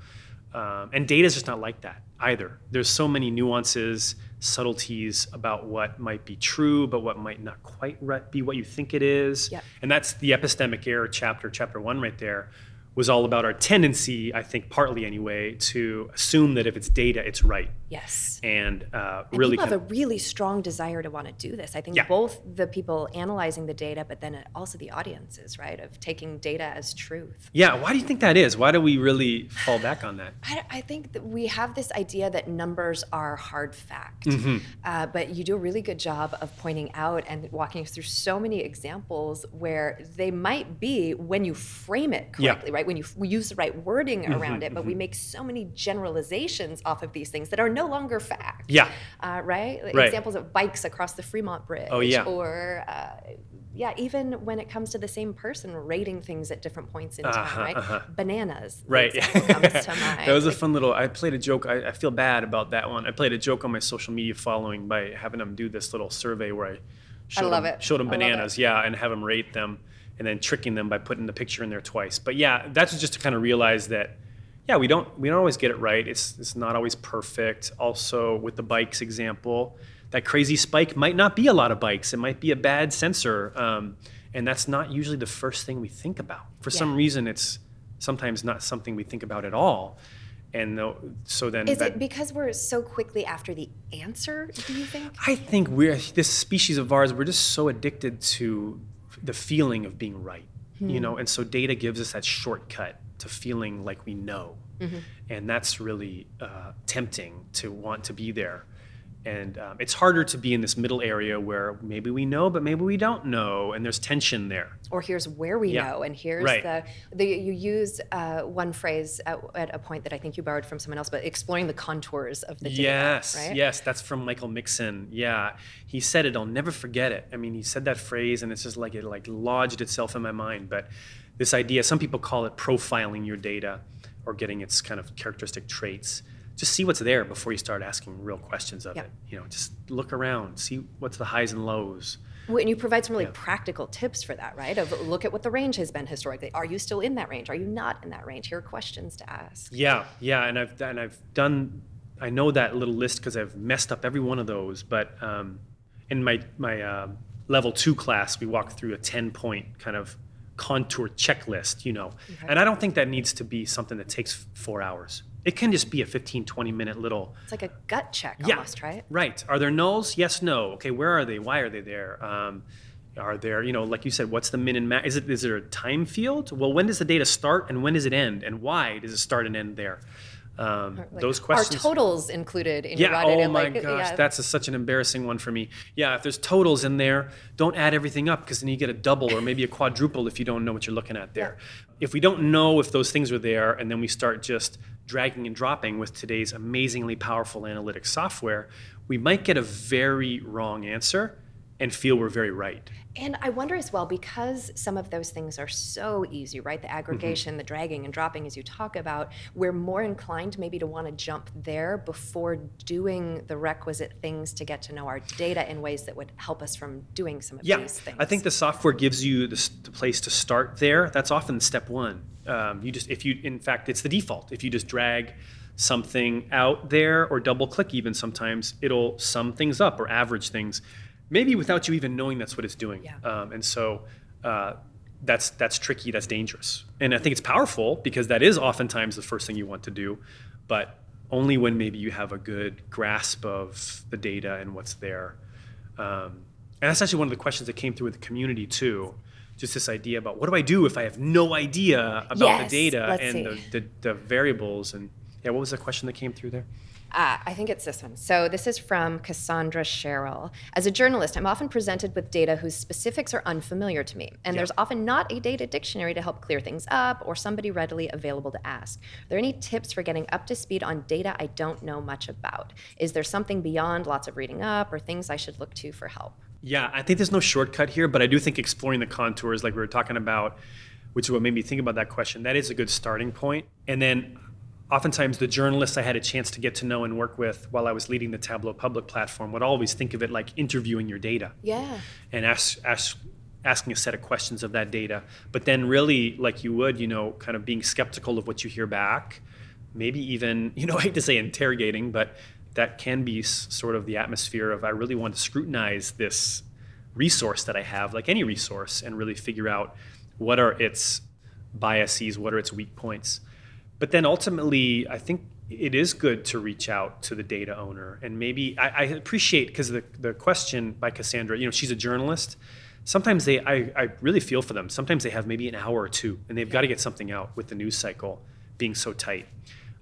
Um, and data is just not like that either. There's so many nuances, subtleties about what might be true, but what might not quite be what you think it is. Yep. And that's the epistemic error chapter, chapter one, right there, was all about our tendency, I think, partly anyway, to assume that if it's data, it's right. Yes. And uh, And really people have a really strong desire to want to do this. I think Yeah. both the people analyzing the data, but then also the audiences, right, of taking data as truth. Yeah, why do you think that is? Why do we really fall back on that? I, I think that we have this idea that numbers are hard fact, Mm-hmm. uh, but you do a really good job of pointing out and walking us through so many examples where they might be when you frame it Yeah. Mm-hmm, correctly, right? When you we use the right wording around it, but we make so many generalizations off of these things that are no longer fact. Yeah. Uh, right? Right. Examples of bikes across the Fremont Bridge. Oh, yeah. Or, uh, yeah, even when it comes to the same person rating things at different points in time, Uh-huh, right? uh-huh. Bananas. Right. comes to [laughs] mind. that was a fun little. I played a joke. I, I feel bad about that one. I played a joke on my social media following by having them do this little survey where I showed love them, it. showed them I love it. bananas, yeah, and have them rate them, and then tricking them by putting the picture in there twice. But yeah, that's just to kind of realize that. Yeah, we don't we don't always get it right. It's it's not always perfect. Also, with the bikes example, that crazy spike might not be a lot of bikes. It might be a bad sensor, um, and that's not usually the first thing we think about. For some reason, it's sometimes not something we think about at all. And though, so then Is that, it because we're so quickly after the answer, do you think? I think we're this species of ours. We're just so addicted to the feeling of being right, you know. And so data gives us that shortcut to feeling like we know, and that's really uh, tempting to want to be there. And um, it's harder to be in this middle area where maybe we know, but maybe we don't know, and there's tension there. Or here's where we Yeah. know, and here's Right. the, the you use uh, one phrase at, at a point that I think you borrowed from someone else, but exploring the contours of the data. Yes, right? yes, that's from Michael Mixon. Yeah, he said it. I'll never forget it. I mean, he said that phrase, and it's just like it like lodged itself in my mind. But this idea, some people call it profiling your data, or getting its kind of characteristic traits. Just see what's there before you start asking real questions of Yeah. it. You know, just look around, see what's the highs and lows. Well, And you provide some really Yeah. practical tips for that, right? Of look at what the range has been historically. Are you still in that range? Are you not in that range? Here are questions to ask. Yeah, yeah, and I've and I've done. I know that little list because I've messed up every one of those. But um, in my my uh, level two class, we walked through a ten point kind of contour checklist. You know, and I don't think that needs to be something that takes four hours. It can just be a 15, 20 minute little It's like a gut check yeah, almost, right? Right. Are there nulls? Yes, no. Okay, where are they? Why are they there? Um, are there, you know, like you said, what's the min and max? Is it is there a time field? Well, when does the data start and when does it end? And why does it start and end there? Um, Like, those questions. Are totals included in your Yeah. audit? Oh my like, gosh, yeah. that's a, such an embarrassing one for me. Yeah. If there's totals in there, don't add everything up because then you get a double or maybe a quadruple if you don't know what you're looking at there. If we don't know if those things are there, and then we start just dragging and dropping with today's amazingly powerful analytics software, we might get a very wrong answer and feel we're very right. And I wonder as well, because some of those things are so easy, right? Mm-hmm. The aggregation, the dragging and dropping, as you talk about, we're more inclined maybe to want to jump there before doing the requisite things to get to know our data in ways that would help us from doing some of Yeah, these things. I think the software gives you the, the place to start there. That's often step one. Um, you just, if you, in fact, it's the default. If you just drag something out there or double click even sometimes it'll sum things up or average things maybe without you even knowing that's what it's doing. Yeah. um, and so uh, that's that's tricky that's dangerous. And i think it's powerful because that is oftentimes the first thing you want to do but only when maybe you have a good grasp of the data and what's there. Um, and that's actually one of the questions that came through with the community too just this idea about what do i do if i have no idea about Yes, the data and the, the, the variables? And yeah what was the question that came through there Uh, I think it's this one. So this is from Cassandra Sherrill. As a journalist, I'm often presented with data whose specifics are unfamiliar to me, and Yeah. there's often not a data dictionary to help clear things up or somebody readily available to ask. Are there any tips for getting up to speed on data I don't know much about? Is there something beyond lots of reading up or things I should look to for help? Yeah, I think there's no shortcut here, but I do think exploring the contours, like we were talking about, which is what made me think about that question, that is a good starting point. And then oftentimes the journalists I had a chance to get to know and work with while I was leading the Tableau Public platform would always think of it like interviewing your data Yeah. and ask, ask, asking a set of questions of that data. But then, really, like you would, you know, kind of being skeptical of what you hear back, maybe even, [laughs] you know, I hate to say interrogating, but that can be sort of the atmosphere of I really want to scrutinize this resource that I have, like any resource, and really figure out what are its biases, what are its weak points. But then ultimately, I think it is good to reach out to the data owner and maybe I, I appreciate because the, the question by Cassandra, you know, she's a journalist. Sometimes they, I, I really feel for them. Sometimes they have maybe an hour or two and they've got to get something out with the news cycle being so tight.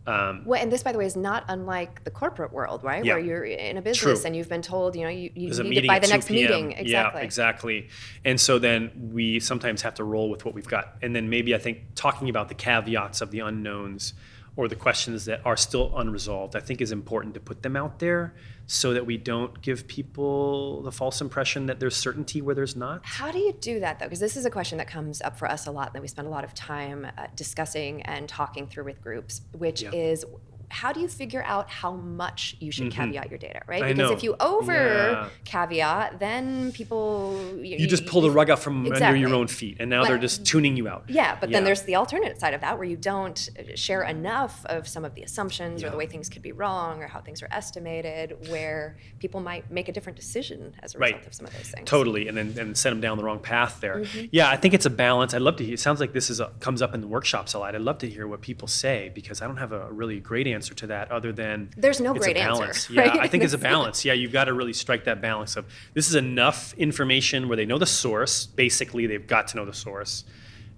Um, Well, and this, by the way, is not unlike the corporate world, right? Yeah. Where you're in a business True. and you've been told, you know, you, you need it by the next p.m. meeting. Exactly. Yeah, exactly. And so then we sometimes have to roll with what we've got. And then maybe I think talking about the caveats of the unknowns or the questions that are still unresolved, I think is important to put them out there so that we don't give people the false impression that there's certainty where there's not. How do you do that though? Because this is a question that comes up for us a lot and that we spend a lot of time uh, discussing and talking through with groups, which Yeah. is how do you figure out how much you should caveat your data, right? Mm-hmm. I because know. if you over Yeah. caveat, then people You just pull the rug out from under your own feet, and now they're just tuning you out. Yeah, but then there's the alternate side of that where you don't share enough of some of the assumptions or the way things could be wrong or how things are estimated, where people might make a different decision as a Right. result of some of those things. Totally, and then and set them down the wrong path there. Mm-hmm. Yeah, I think it's a balance. I'd love to hear. It sounds like this is a, comes up in the workshops a lot. I'd love to hear what people say because I don't have a really great answer to that other than There's no great answer, balance. [laughs] Yeah, right? I think it's a balance. Yeah, you've got to really strike that balance of this is enough information where they know the source. Basically, they've got to know the source,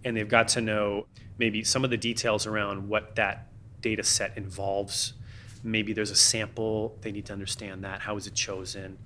and they've got to know maybe some of the details around what that data set involves. Maybe there's a sample. They need to understand that. How is it chosen?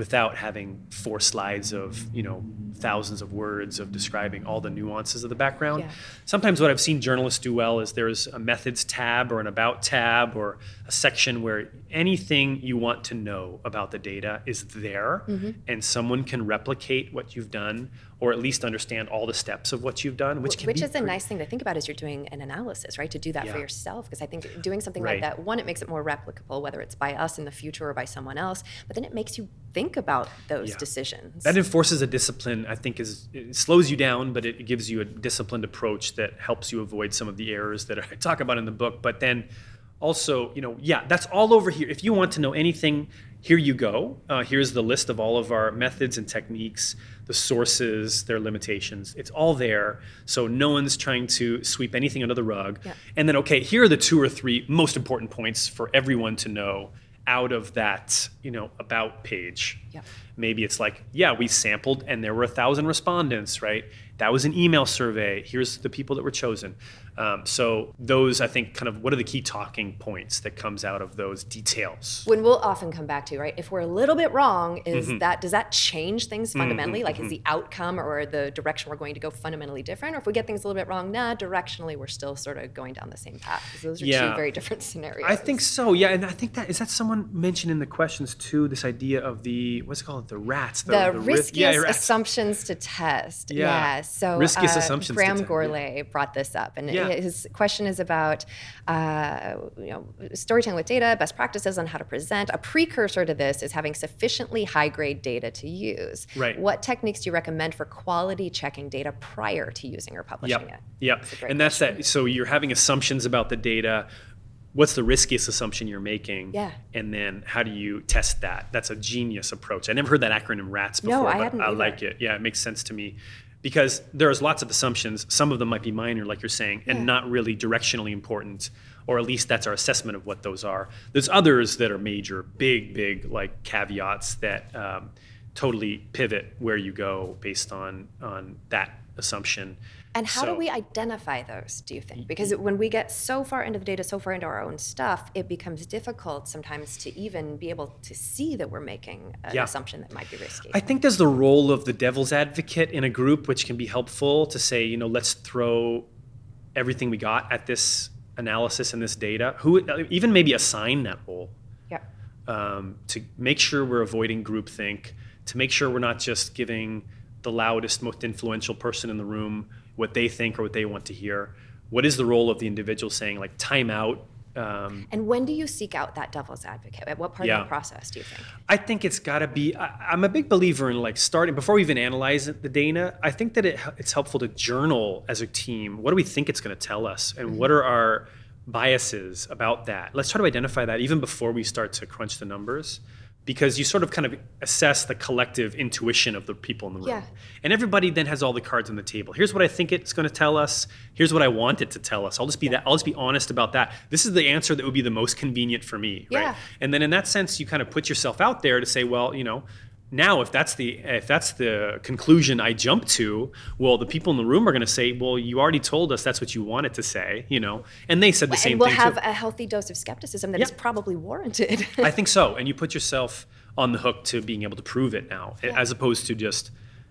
Without having four slides of you know thousands of words of describing all the nuances of the background. Yeah. Sometimes what I've seen journalists do well is there's a methods tab or an about tab or a section where anything you want to know about the data is there Mm-hmm. and someone can replicate what you've done or at least understand all the steps of what you've done, which can Which is a nice thing to think about as you're doing an analysis, right? To do that for yourself, because I think doing something Right. like that, one, it makes it more replicable, whether it's by us in the future or by someone else, but then it makes you think about those Yeah. decisions. That enforces a discipline, I think, is it slows you down, but it gives you a disciplined approach that helps you avoid some of the errors that I [laughs] talk about in the book. But then also, you know, yeah, that's all over here. If you want to know anything, here you go. Uh, here's the list of all of our methods and techniques, the sources, their limitations. It's all there. So no one's trying to sweep anything under the rug. Yeah. And then, okay, here are the two or three most important points for everyone to know out of that, you know, about page. Yep. Maybe it's like, yeah, we sampled and there were a thousand respondents, right? That was an email survey. Here's the people that were chosen. Um, so those, I think, kind of what are the key talking points that comes out of those details? when we'll often come back to right if we're a little bit wrong is Mm-hmm. that does that change things fundamentally like is the outcome or the direction we're going to go fundamentally different or if we get things a little bit wrong nah directionally we're still sort of going down the same path those are Yeah. two very different scenarios I think so. Yeah, and I think that is that someone mentioned in the questions too. This idea of the what's it called? The rats. the, ris- riskiest yeah, rats. assumptions to test. Yeah. Yeah. So Riskiest uh, assumptions Graham test, yeah. Gourlay brought this up, and Yeah. His question is about uh, you know storytelling with data, best practices on how to present. A precursor to this is having sufficiently high grade data to use. Right. What techniques do you recommend for quality checking data prior to using or publishing Yep. it? Yep. That's and that's that. So you're having assumptions about the data. what's the riskiest assumption you're making Yeah. and then how do you test that that's a genius approach i never heard that acronym rats before No, I but hadn't i either. like it yeah it makes sense to me because there's lots of assumptions. Some of them might be minor like you're saying and Yeah. not really directionally important or at least that's our assessment of what those are. There's others that are major big big like caveats that um, totally pivot where you go based on on that assumption And how So- do we identify those, do you think? Because when we get so far into the data, so far into our own stuff, it becomes difficult sometimes to even be able to see that we're making an Yeah. assumption that might be risky. I think there's the role of the devil's advocate in a group, which can be helpful to say, you know, let's throw everything we got at this analysis and this data. Who even maybe assign that role yeah. um, to make sure we're avoiding groupthink, to make sure we're not just giving the loudest, most influential person in the room what they think or what they want to hear. What is the role of the individual saying, like, time out? Um, And when do you seek out that devil's advocate? At what part Yeah. of the process do you think? I think it's got to be. I, I'm a big believer in like starting before we even analyze the data. I think that it, it's helpful to journal as a team. What do we think it's going to tell us, and what are our biases about that? Let's try to identify that even before we start to crunch the numbers, because you sort of kind of assess the collective intuition of the people in the room, Yeah. and everybody then has all the cards on the table. Here's what I think it's going to tell us. Here's what I want it to tell us. I'll just be that. I'll just be honest about that. This is the answer that would be the most convenient for me, Yeah. right? And then in that sense, you kind of put yourself out there to say, well, you know, now if that's the if that's the conclusion I jump to, well, the people in the room are going to say, well, you already told us that's what you wanted to say, you know, and they said the same and we'll thing have too. a healthy dose of skepticism that is Yeah. probably warranted. [laughs] I think so, and you put yourself on the hook to being able to prove it now, as opposed to just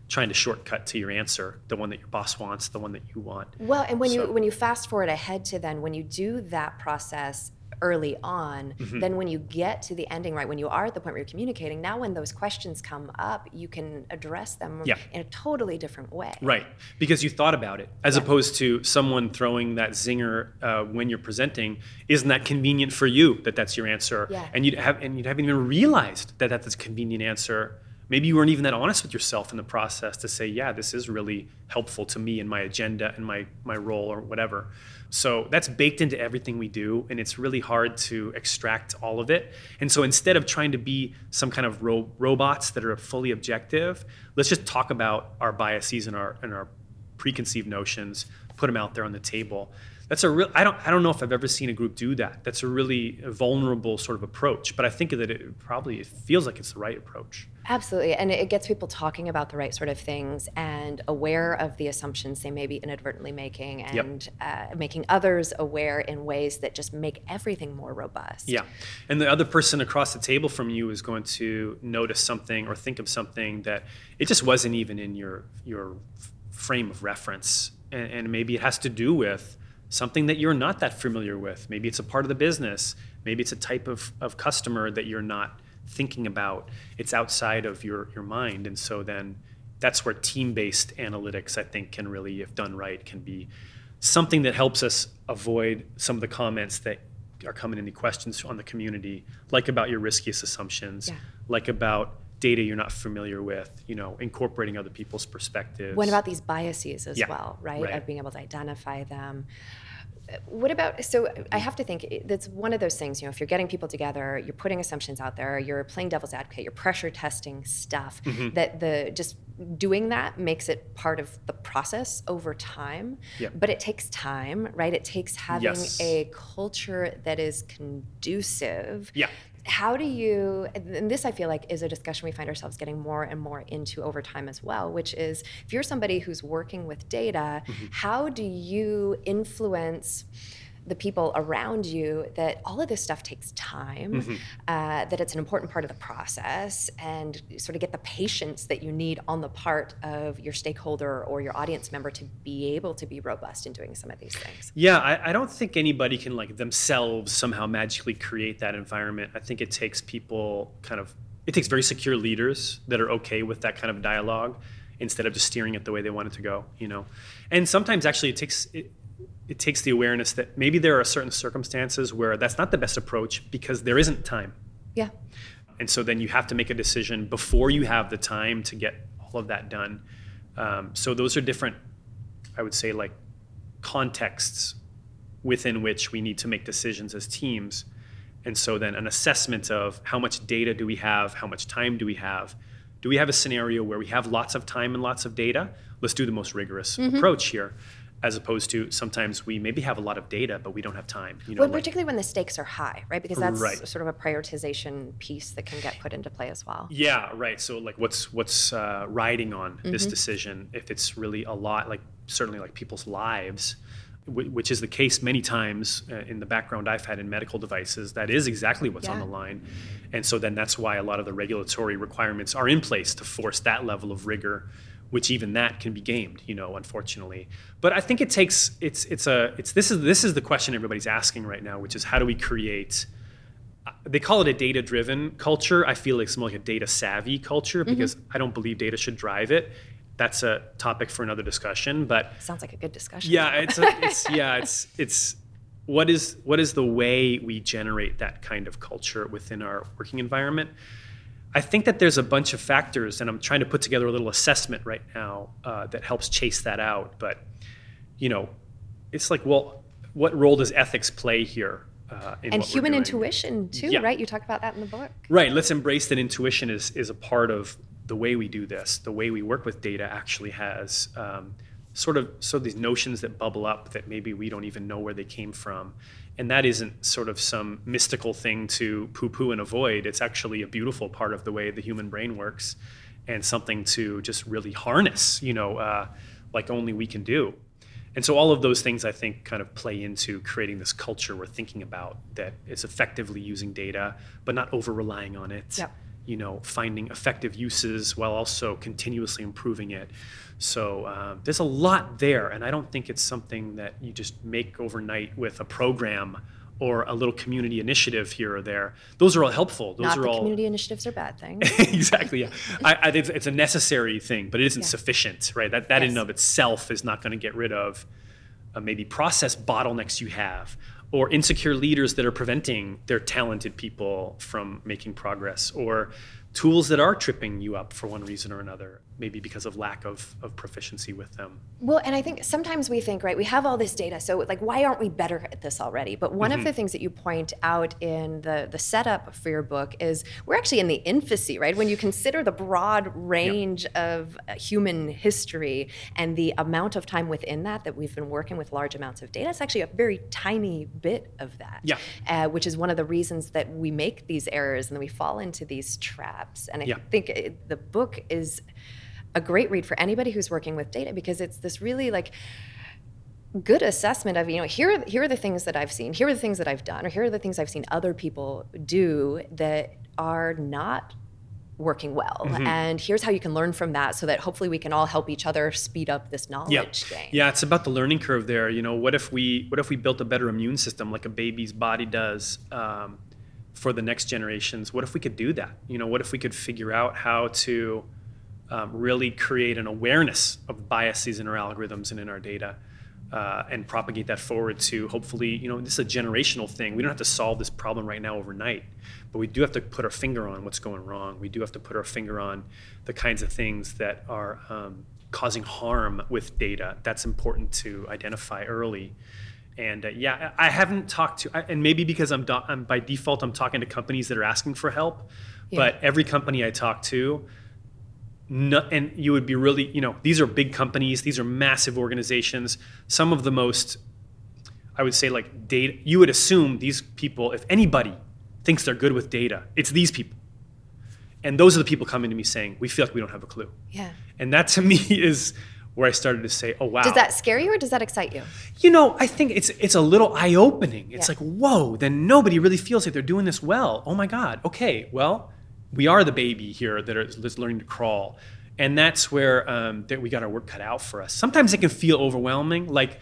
trying to shortcut to your answer, the one that your boss wants, the one that you want. Well, and when So- you when you fast forward ahead to then when you do that process early on, Mm-hmm. then when you get to the ending, right, when you are at the point where you're communicating, now when those questions come up, you can address them Yeah. in a totally different way. Right, because you thought about it, as opposed to someone throwing that zinger uh, when you're presenting. Isn't that convenient for you that that's your answer? Yeah. And you'd have and you haven't even realized that that's a convenient answer. Maybe you weren't even that honest with yourself in the process to say, yeah, this is really helpful to me and my agenda and my my role or whatever. So that's baked into everything we do, and it's really hard to extract all of it. And so instead of trying to be some kind of ro- robots that are fully objective, let's just talk about our biases and our and our preconceived notions, put them out there on the table. That's a real. I don't. I don't know if I've ever seen a group do that. That's a really vulnerable sort of approach. But I think that it probably it feels like it's the right approach. Absolutely. And it gets people talking about the right sort of things and aware of the assumptions they may be inadvertently making Yep. and uh, making others aware in ways that just make everything more robust. Yeah, and the other person across the table from you is going to notice something or think of something that it just wasn't even in your your frame of reference, and, and maybe it has to do with something that you're not that familiar with. Maybe it's a part of the business. Maybe it's a type of, of customer that you're not thinking about. It's outside of your your mind, and so then that's where team-based analytics, I think, can really, if done right, can be something that helps us avoid some of the comments that are coming in the questions on the community, like about your riskiest assumptions, Yeah. like about data you're not familiar with, you know, incorporating other people's perspectives. What about these biases as Yeah, well, right? right. Of being able to identify them. What about, so I have to think that's one of those things, you know, if you're getting people together, you're putting assumptions out there, you're playing devil's advocate, you're pressure testing stuff, Mm-hmm. that the, just doing that makes it part of the process over time. Yep. But it takes time, right? It takes having Yes. a culture that is conducive Yeah. How do you and this i feel like is a discussion we find ourselves getting more and more into over time as well which is if you're somebody who's working with data mm-hmm. how do you influence the people around you that all of this stuff takes time uh, that it's an important part of the process and sort of get the patience that you need on the part of your stakeholder or your audience member to be able to be robust in doing some of these things Yeah, I, I don't think anybody can like themselves somehow magically create that environment. I think it takes people kind of it takes very secure leaders that are okay with that kind of dialogue instead of just steering it the way they want it to go, you know. And sometimes actually it takes it, it takes the awareness that maybe there are certain circumstances where that's not the best approach because there isn't time. yeah And so then you have to make a decision before you have the time to get all of that done. Um, so those are different, I would say, like contexts within which we need to make decisions as teams. And so then an assessment of how much data do we have, how much time do we have? Do we have a scenario where we have lots of time and lots of data? Let's do the most rigorous Mm-hmm. approach here, as opposed to sometimes we maybe have a lot of data, but we don't have time. You know, Well, like- particularly when the stakes are high, right? Because that's Right. sort of a prioritization piece that can get put into play as well. Yeah, right. So like, what's what's uh, riding on this Mm-hmm. decision? If it's really a lot, like certainly like people's lives, wh- which is the case many times uh, in the background I've had in medical devices. That is exactly what's on the line, and so then that's why a lot of the regulatory requirements are in place to force that level of rigor. Which even that can be gamed, you know, unfortunately. But I think it takes it's it's a it's this is this is the question everybody's asking right now, which is how do we create uh, they call it a data driven culture. I feel like it's more like a data savvy culture mm-hmm. because I don't believe data should drive it. That's a topic for another discussion. But Sounds like a good discussion. yeah, it's a, [laughs] it's yeah, it's it's what is what is the way we generate that kind of culture within our working environment? I think that there's a bunch of factors, and I'm trying to put together a little assessment right now uh, that helps chase that out. But you know, it's like, well, what role does ethics play here? Uh, in and human intuition too, Yeah. right? You talk about that in the book. Right. Let's embrace that intuition is is a part of the way we do this. The way we work with data actually has um, sort of so these notions that bubble up that maybe we don't even know where they came from, and that isn't sort of some mystical thing to poo-poo and avoid. It's actually a beautiful part of the way the human brain works, and something to just really harness. You know, uh, like only we can do. And so all of those things I think kind of play into creating this culture we're thinking about that is effectively using data, but not over relying on it. Yep. You know, finding effective uses while also continuously improving it. So um, there's a lot there, and I don't think it's something that you just make overnight with a program or a little community initiative here or there. Those are all helpful. Those Not are all community initiatives are bad things. [laughs] exactly. Yeah, I, I think it's a necessary thing, but it isn't Yeah. sufficient, right? That that in and of itself is not going to get rid of uh, maybe process bottlenecks you have, or insecure leaders that are preventing their talented people from making progress, or tools that are tripping you up for one reason or another, maybe because of lack of, of proficiency with them. Well, and I think sometimes we think, right, we have all this data, so like, why aren't we better at this already? But one Mm-hmm. of the things that you point out in the the setup for your book is we're actually in the infancy, right? When you consider the broad range of uh, human history and the amount of time within that that we've been working with large amounts of data, it's actually a very tiny bit of that. Yeah. Uh, which is one of the reasons that we make these errors and then we fall into these traps. And I Yeah. think it, the book is a great read for anybody who's working with data because it's this really like good assessment of you know here are, here are the things that I've seen here are the things that I've done or here are the things I've seen other people do that are not working well Mm-hmm. and here's how you can learn from that so that hopefully we can all help each other speed up this knowledge yeah. gain Yeah, it's about the learning curve there. You know, what if we what if we built a better immune system like a baby's body does um, for the next generations? What if we could do that? You know, what if we could figure out how to um, really create an awareness of biases in our algorithms and in our data? Uh, and propagate that forward to hopefully, you know, this is a generational thing. We don't have to solve this problem right now overnight, but we do have to put our finger on what's going wrong. We do have to put our finger on the kinds of things that are um, causing harm with data. That's important to identify early. And uh, yeah, I haven't talked to, I- and maybe because I'm, do, I'm by default, I'm talking to companies that are asking for help. But every company I talk to, no, and you would be really, you know, these are big companies, these are massive organizations. Some of the most, I would say, like data, you would assume these people, if anybody thinks they're good with data, it's these people. And those are the people coming to me saying, we feel like we don't have a clue. yeah And that [laughs] to me is where I started to say, oh, wow. does that scare you or does that excite you You know, I think it's it's a little eye opening. It's Yeah. like, whoa, then nobody really feels like they're doing this well. Oh my God. Okay, well, we are the baby here that is learning to crawl, and that's where um, that we got our work cut out for us. Sometimes it can feel overwhelming, like,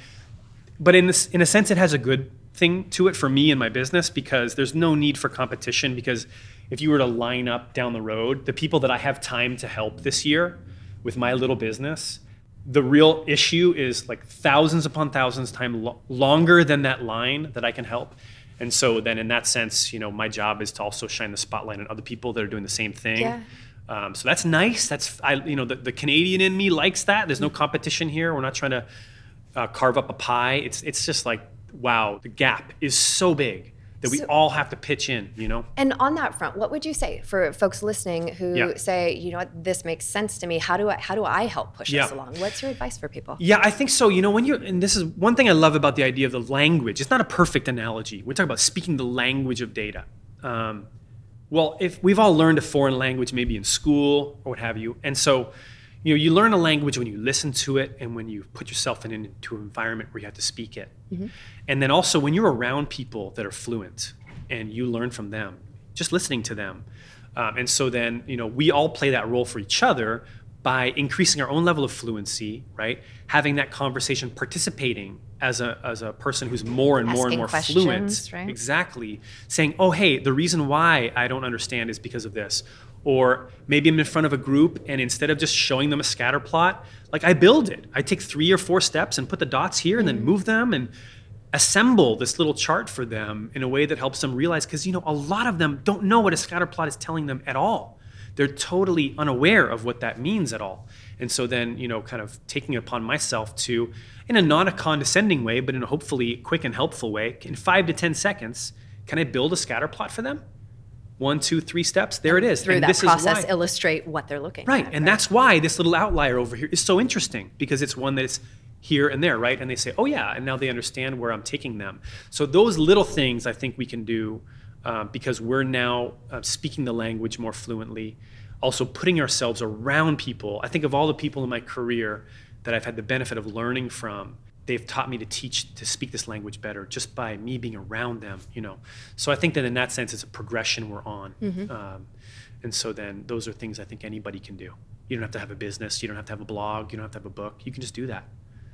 but in this in a sense, it has a good thing to it for me and my business because there's no need for competition. Because if you were to line up down the road, the people that I have time to help this year with my little business, the real issue is like thousands upon thousands time lo- longer than that line that I can help. And so then in that sense, you know, my job is to also shine the spotlight on other people that are doing the same thing. Yeah. Um, so that's nice. That's I, you know, the, the Canadian in me likes that. There's no competition here. We're not trying to uh, carve up a pie. It's it's just like wow, the gap is so big that we So- all have to pitch in, you know? And on that front, what would you say for folks listening who Yeah. say, you know what, this makes sense to me? How do I how do I help push Yeah. this along? What's your advice for people? Yeah, I think so. You know, when you're, and this is one thing I love about the idea of the language. It's not a perfect analogy. We're talking about speaking the language of data. Um, well, if we've all learned a foreign language, maybe in school or what have you, and so, you know, you learn a language when you listen to it and when you put yourself in, into an environment where you have to speak it, and then also when you're around people that are fluent and you learn from them, just listening to them. Um, and so then, you know, we all play that role for each other by increasing our own level of fluency, right? Having that conversation, participating as a, as a person who's more and more and more fluent. right? Exactly. Saying, oh, hey, the reason why I don't understand is because of this. Or maybe I'm in front of a group and instead of just showing them a scatter plot, like I build it. I take three or four steps and put the dots here and then move them and assemble this little chart for them in a way that helps them realize because you know a lot of them don't know what a scatter plot is telling them at all. They're totally unaware of what that means at all. And so then you know kind of taking it upon myself to in a not a condescending way but in a hopefully quick and helpful way in five to ten seconds can i build a scatter plot for them one two three steps there it is Through and that this process, why. illustrate what they're looking Right, at. and that's why this little outlier over here is so interesting because it's one that's here and there, right? And they say, "Oh yeah," and now they understand where I'm taking them. So those little things I think we can do uh, because we're now uh, speaking the language more fluently. Also, putting ourselves around people. I think of all the people in my career that I've had the benefit of learning from. They've taught me to teach to speak this language better just by me being around them, you know. So I think that in that sense, it's a progression we're on. Um, and so then those are things I think anybody can do. You don't have to have a business, you don't have to have a blog, you don't have to have a book. You can just do that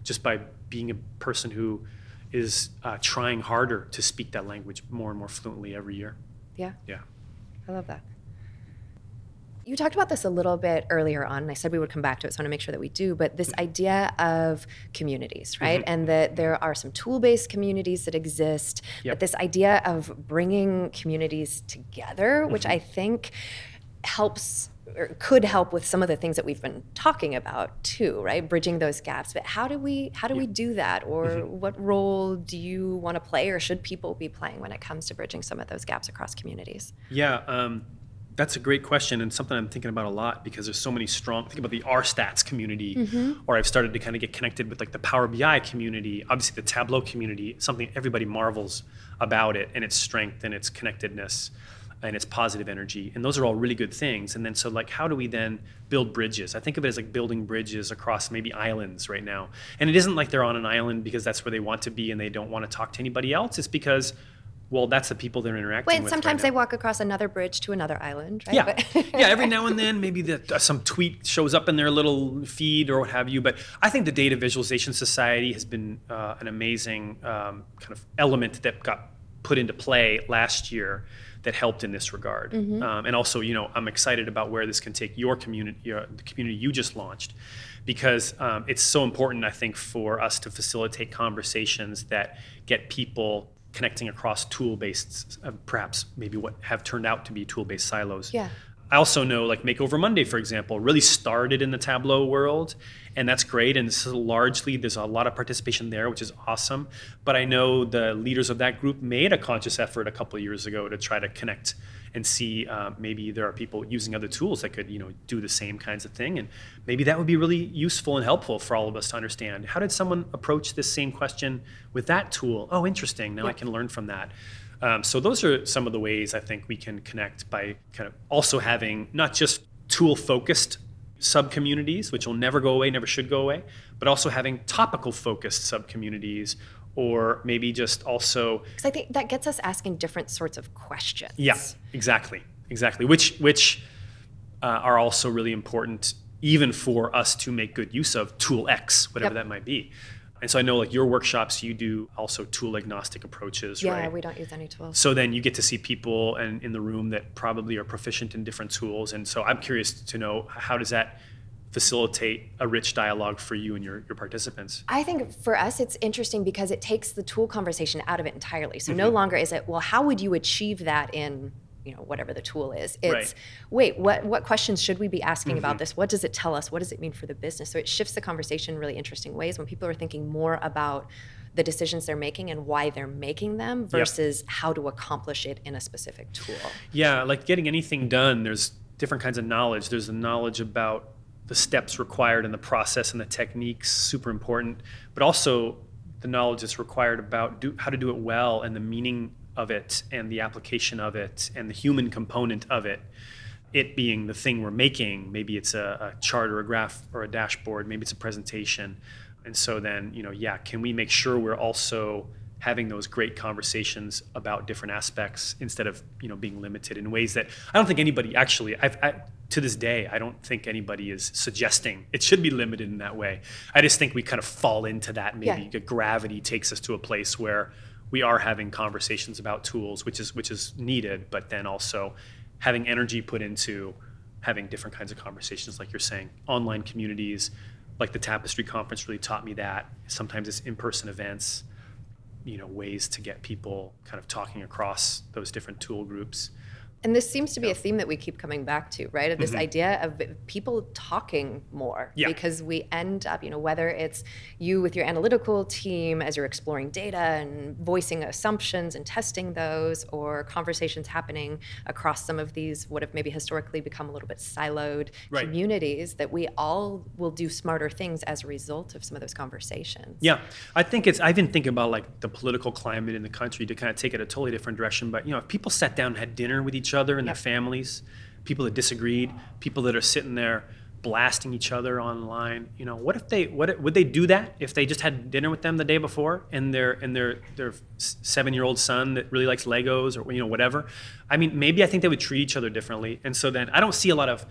just by being a person who is uh, trying harder to speak that language more and more fluently every year. yeah, Yeah. I love that. You talked about this a little bit earlier on, and I said we would come back to it, so I want to make sure that we do. But this idea of communities, right? Mm-hmm. And that there are some tool based communities that exist, Yep. but this idea of bringing communities together, which Mm-hmm. I think helps or could help with some of the things that we've been talking about too, right? Bridging those gaps. But how do we how do we do that? Or Mm-hmm. what role do you want to play or should people be playing when it comes to bridging some of those gaps across communities? Yeah, um, that's a great question and something I'm thinking about a lot because there's so many strong. Think about the RStats community, mm-hmm. or I've started to kind of get connected with like the Power BI community, obviously the Tableau community. Something everybody marvels about it and its strength and its connectedness and its positive energy, and those are all really good things. And then so like, how do we then build bridges? I think of it as like building bridges across maybe islands right now, and it isn't like they're on an island because that's where they want to be and they don't want to talk to anybody else. It's because well, that's the people they're interacting Wait, with. sometimes right they now. walk across another bridge to another island, right? Yeah, [laughs] yeah. Every now and then, maybe the, uh, some tweet shows up in their little feed or what have you. But I think the Data Visualization Society has been uh, an amazing um, kind of element that got put into play last year that helped in this regard. Um, and also, you know, I'm excited about where this can take your community, your, the community you just launched, because um, it's so important, I think, for us to facilitate conversations that get people connecting across tool-based, uh, perhaps maybe what have turned out to be tool-based silos. Yeah. I also know like Makeover Monday, for example, really started in the Tableau world, and that's great. And this is largely there's a lot of participation there, which is awesome. But I know the leaders of that group made a conscious effort a couple of years ago to try to connect and see uh, maybe there are people using other tools that could you know do the same kinds of thing, and maybe that would be really useful and helpful for all of us to understand. How did someone approach this same question with that tool? Oh, interesting. Now I can learn from that. Um, so those are some of the ways I think we can connect by kind of also having not just tool focused sub communities, which will never go away, never should go away, but also having topical focused sub communities, or maybe just also Because I think that gets us asking different sorts of questions. yeah, exactly, exactly. Which which uh, are also really important, even for us to make good use of tool X, whatever Yep. that might be. And so I know like your workshops, you do also tool agnostic approaches, Yeah, right? we don't use any tools. So then you get to see people and in the room that probably are proficient in different tools. And so I'm curious to know how does that facilitate a rich dialogue for you and your, your participants? I think for us, it's interesting because it takes the tool conversation out of it entirely. So Mm-hmm. no longer is it, well, how would you achieve that in you know whatever the tool is it's Right. wait what what questions should we be asking Mm-hmm. about this what does it tell us what does it mean for the business so it shifts the conversation in really interesting ways when people are thinking more about the decisions they're making and why they're making them versus how to accomplish it in a specific tool Yeah, like getting anything done, there's different kinds of knowledge. There's the knowledge about the steps required and the process and the techniques, super important, but also the knowledge that's required about do, how to do it well and the meaning of it and the application of it and the human component of it. It being the thing we're making, maybe it's a, a chart or a graph or a dashboard, maybe it's a presentation. And so then, you know, yeah, can we make sure we're also having those great conversations about different aspects instead of you know being limited in ways that I don't think anybody actually I've, I, to this day I don't think anybody is suggesting it should be limited in that way. I just think we kind of fall into that maybe Yeah. gravity takes us to a place where we are having conversations about tools, which is which is needed, but then also having energy put into having different kinds of conversations, like you're saying, online communities, like the Tapestry Conference really taught me that. Sometimes it's in-person events you know ways to get people kind of talking across those different tool groups And this seems to be a theme that we keep coming back to, right? Of this idea of people talking more. Mm-hmm. Yeah. Because we end up, you know, whether it's you with your analytical team as you're exploring data and voicing assumptions and testing those, or conversations happening across some of these, what have maybe historically become a little bit siloed Right. communities, that we all will do smarter things as a result of some of those conversations. yeah i think it's i've been thinking about like the political climate in the country to kind of take it a totally different direction but you know if people sat down and had dinner with each other and Yep. their families people that disagreed people that are sitting there blasting each other online you know what if they what if- would they do that if they just had dinner with them the day before and their and their their seven year old son that really likes legos or you know whatever i mean maybe i think they would treat each other differently and so then i don't see a lot of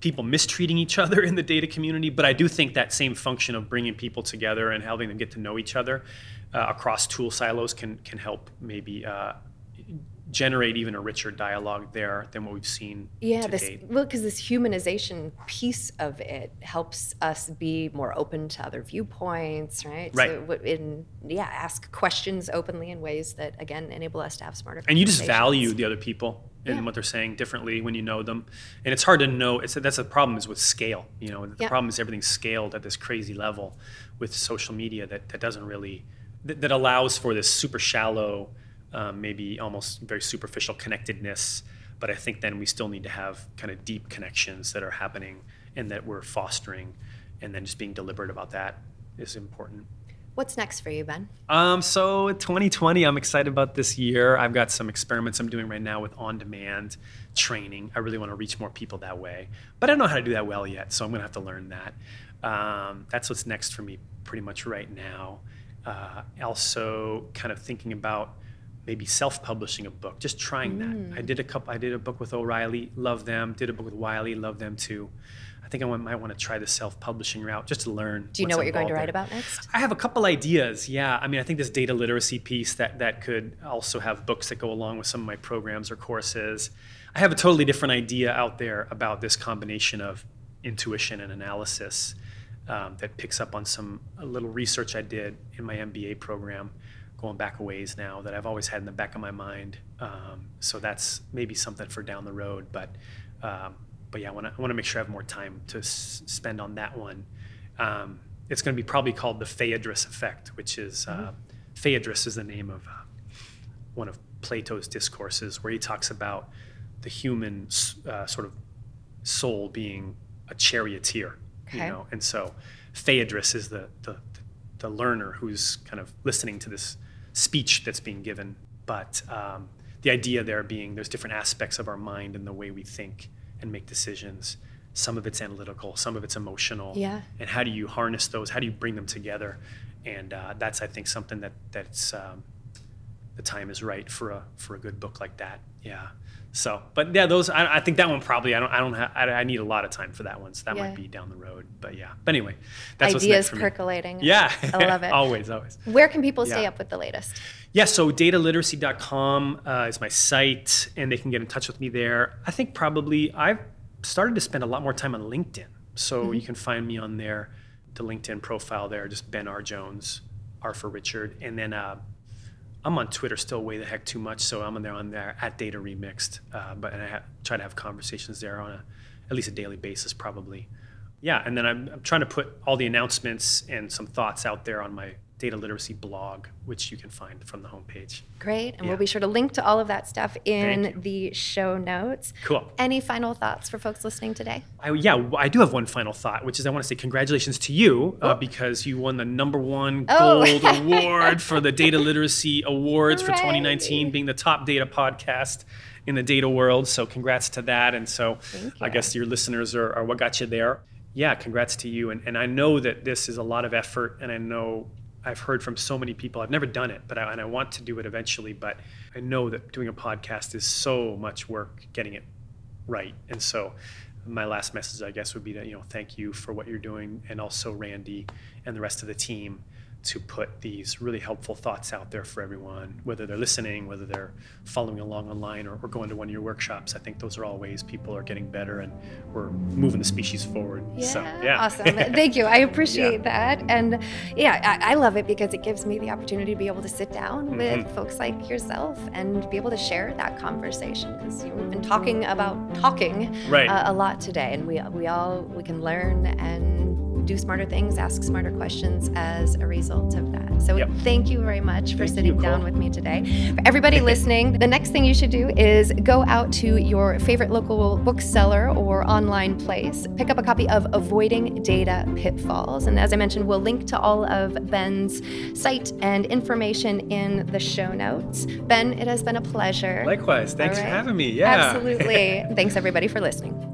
people mistreating each other in the data community, but I do think that same function of bringing people together and helping them get to know each other uh, across tool silos can can help maybe uh, generate even a richer dialogue there than what we've seen Yeah, this date. well, because this humanization piece of it helps us be more open to other viewpoints, right? Right. So, in yeah, ask questions openly in ways that again enable us to have smarter. Conversations. And you just value the other people and Yeah. what they're saying differently when you know them. And it's hard to know. It's that's the problem is with scale. You know, the Yeah. problem is everything's scaled at this crazy level with social media that, that doesn't really that, that allows for this super shallow, um, maybe almost very superficial connectedness. But I think then we still need to have kind of deep connections that are happening and that we're fostering, and then just being deliberate about that is important. What's next for you, Ben? Um, so 2020, I'm excited about this year. I've got some experiments I'm doing right now with on-demand training. I really want to reach more people that way, but I don't know how to do that well yet, so I'm gonna have to learn that. Um, that's what's next for me, pretty much right now. Uh, also, kind of thinking about maybe self-publishing a book, just trying that. I did a couple. I did a book with O'Reilly, love them. Did a book with Wiley, love them too. I think I might want to try the self-publishing route just to learn. Do you know what you're going to write there. about next? I have a couple ideas. Yeah, I mean, I think this data literacy piece that that could also have books that go along with some of my programs or courses. I have a totally different idea out there about this combination of intuition and analysis um, that picks up on some a little research I did in my MBA program, going back a ways now that I've always had in the back of my mind. Um, so that's maybe something for down the road, but. Um, but yeah, I want to I want to make sure I have more time to s- spend on that one. Um, it's going to be probably called the Phaedrus effect, which is uh, Phaedrus is the name of uh, one of Plato's discourses, where he talks about the human uh, sort of soul being a charioteer. You know, and so Phaedrus is the, the the learner who's kind of listening to this speech that's being given. But um, the idea there being there's different aspects of our mind and the way we think and make decisions. Some of it's analytical, some of it's emotional. Yeah. And how do you harness those? How do you bring them together? And uh, that's I think something that that's um, the time is right for a for a good book like that. Yeah. So, but yeah, those I, I think that one probably I don't I don't have I, I need a lot of time for that one, so that Yeah. might be down the road. But yeah. But anyway, that's what's Ideas percolating. Yeah. I love [laughs] it. always, always. Where can people stay Yeah. up with the latest? Yeah, so dataliteracy.com uh, is my site, and they can get in touch with me there. I think probably I've started to spend a lot more time on LinkedIn. So you can find me on there, the LinkedIn profile there, just Ben R. Jones, R for Richard. And then uh, I'm on Twitter still way the heck too much, so I'm on there on there at Data Remixed. Uh, but and I ha- try to have conversations there on a at least a daily basis, probably. Yeah, and then I'm, I'm trying to put all the announcements and some thoughts out there on my data literacy blog, which you can find from the homepage. Great. And Yeah. we'll be sure to link to all of that stuff in the show notes. Cool. Any final thoughts for folks listening today? I, yeah, I do have one final thought, which is I want to say congratulations to you uh, because you won the number one Oh. gold [laughs] award for the Data Literacy Awards for 2019, being the top data podcast in the data world. So congrats to that. And so I guess your listeners are, are what got you there. Yeah, congrats to you. And, and I know that this is a lot of effort, and I know I've heard from so many people. I've never done it, but I, and I want to do it eventually. But I know that doing a podcast is so much work getting it right. And so my last message, I guess, would be to you know, thank you for what you're doing and also Randy and the rest of the team to put these really helpful thoughts out there for everyone, whether they're listening, whether they're following along online or, or going to one of your workshops. I think those are all ways people are getting better and we're moving the species forward. Yeah, so, yeah. awesome. Thank you. I [laughs] appreciate that. And yeah, I, I love it because it gives me the opportunity to be able to sit down with Mhm. folks like yourself and be able to share that conversation because you know, we've been talking about talking Right. uh, a lot today, and we we all we can learn and do smarter things, ask smarter questions as a result of that. So Yep. thank you very much for Thank sitting you, down with me today. For everybody listening, the next thing you should do is go out to your favorite local bookseller or online place, pick up a copy of Avoiding Data Pitfalls. And as I mentioned, we'll link to all of Ben's site and information in the show notes. Ben, it has been a pleasure. Likewise. Thanks All for having me. Yeah. Absolutely. [laughs] Thanks, everybody, for listening.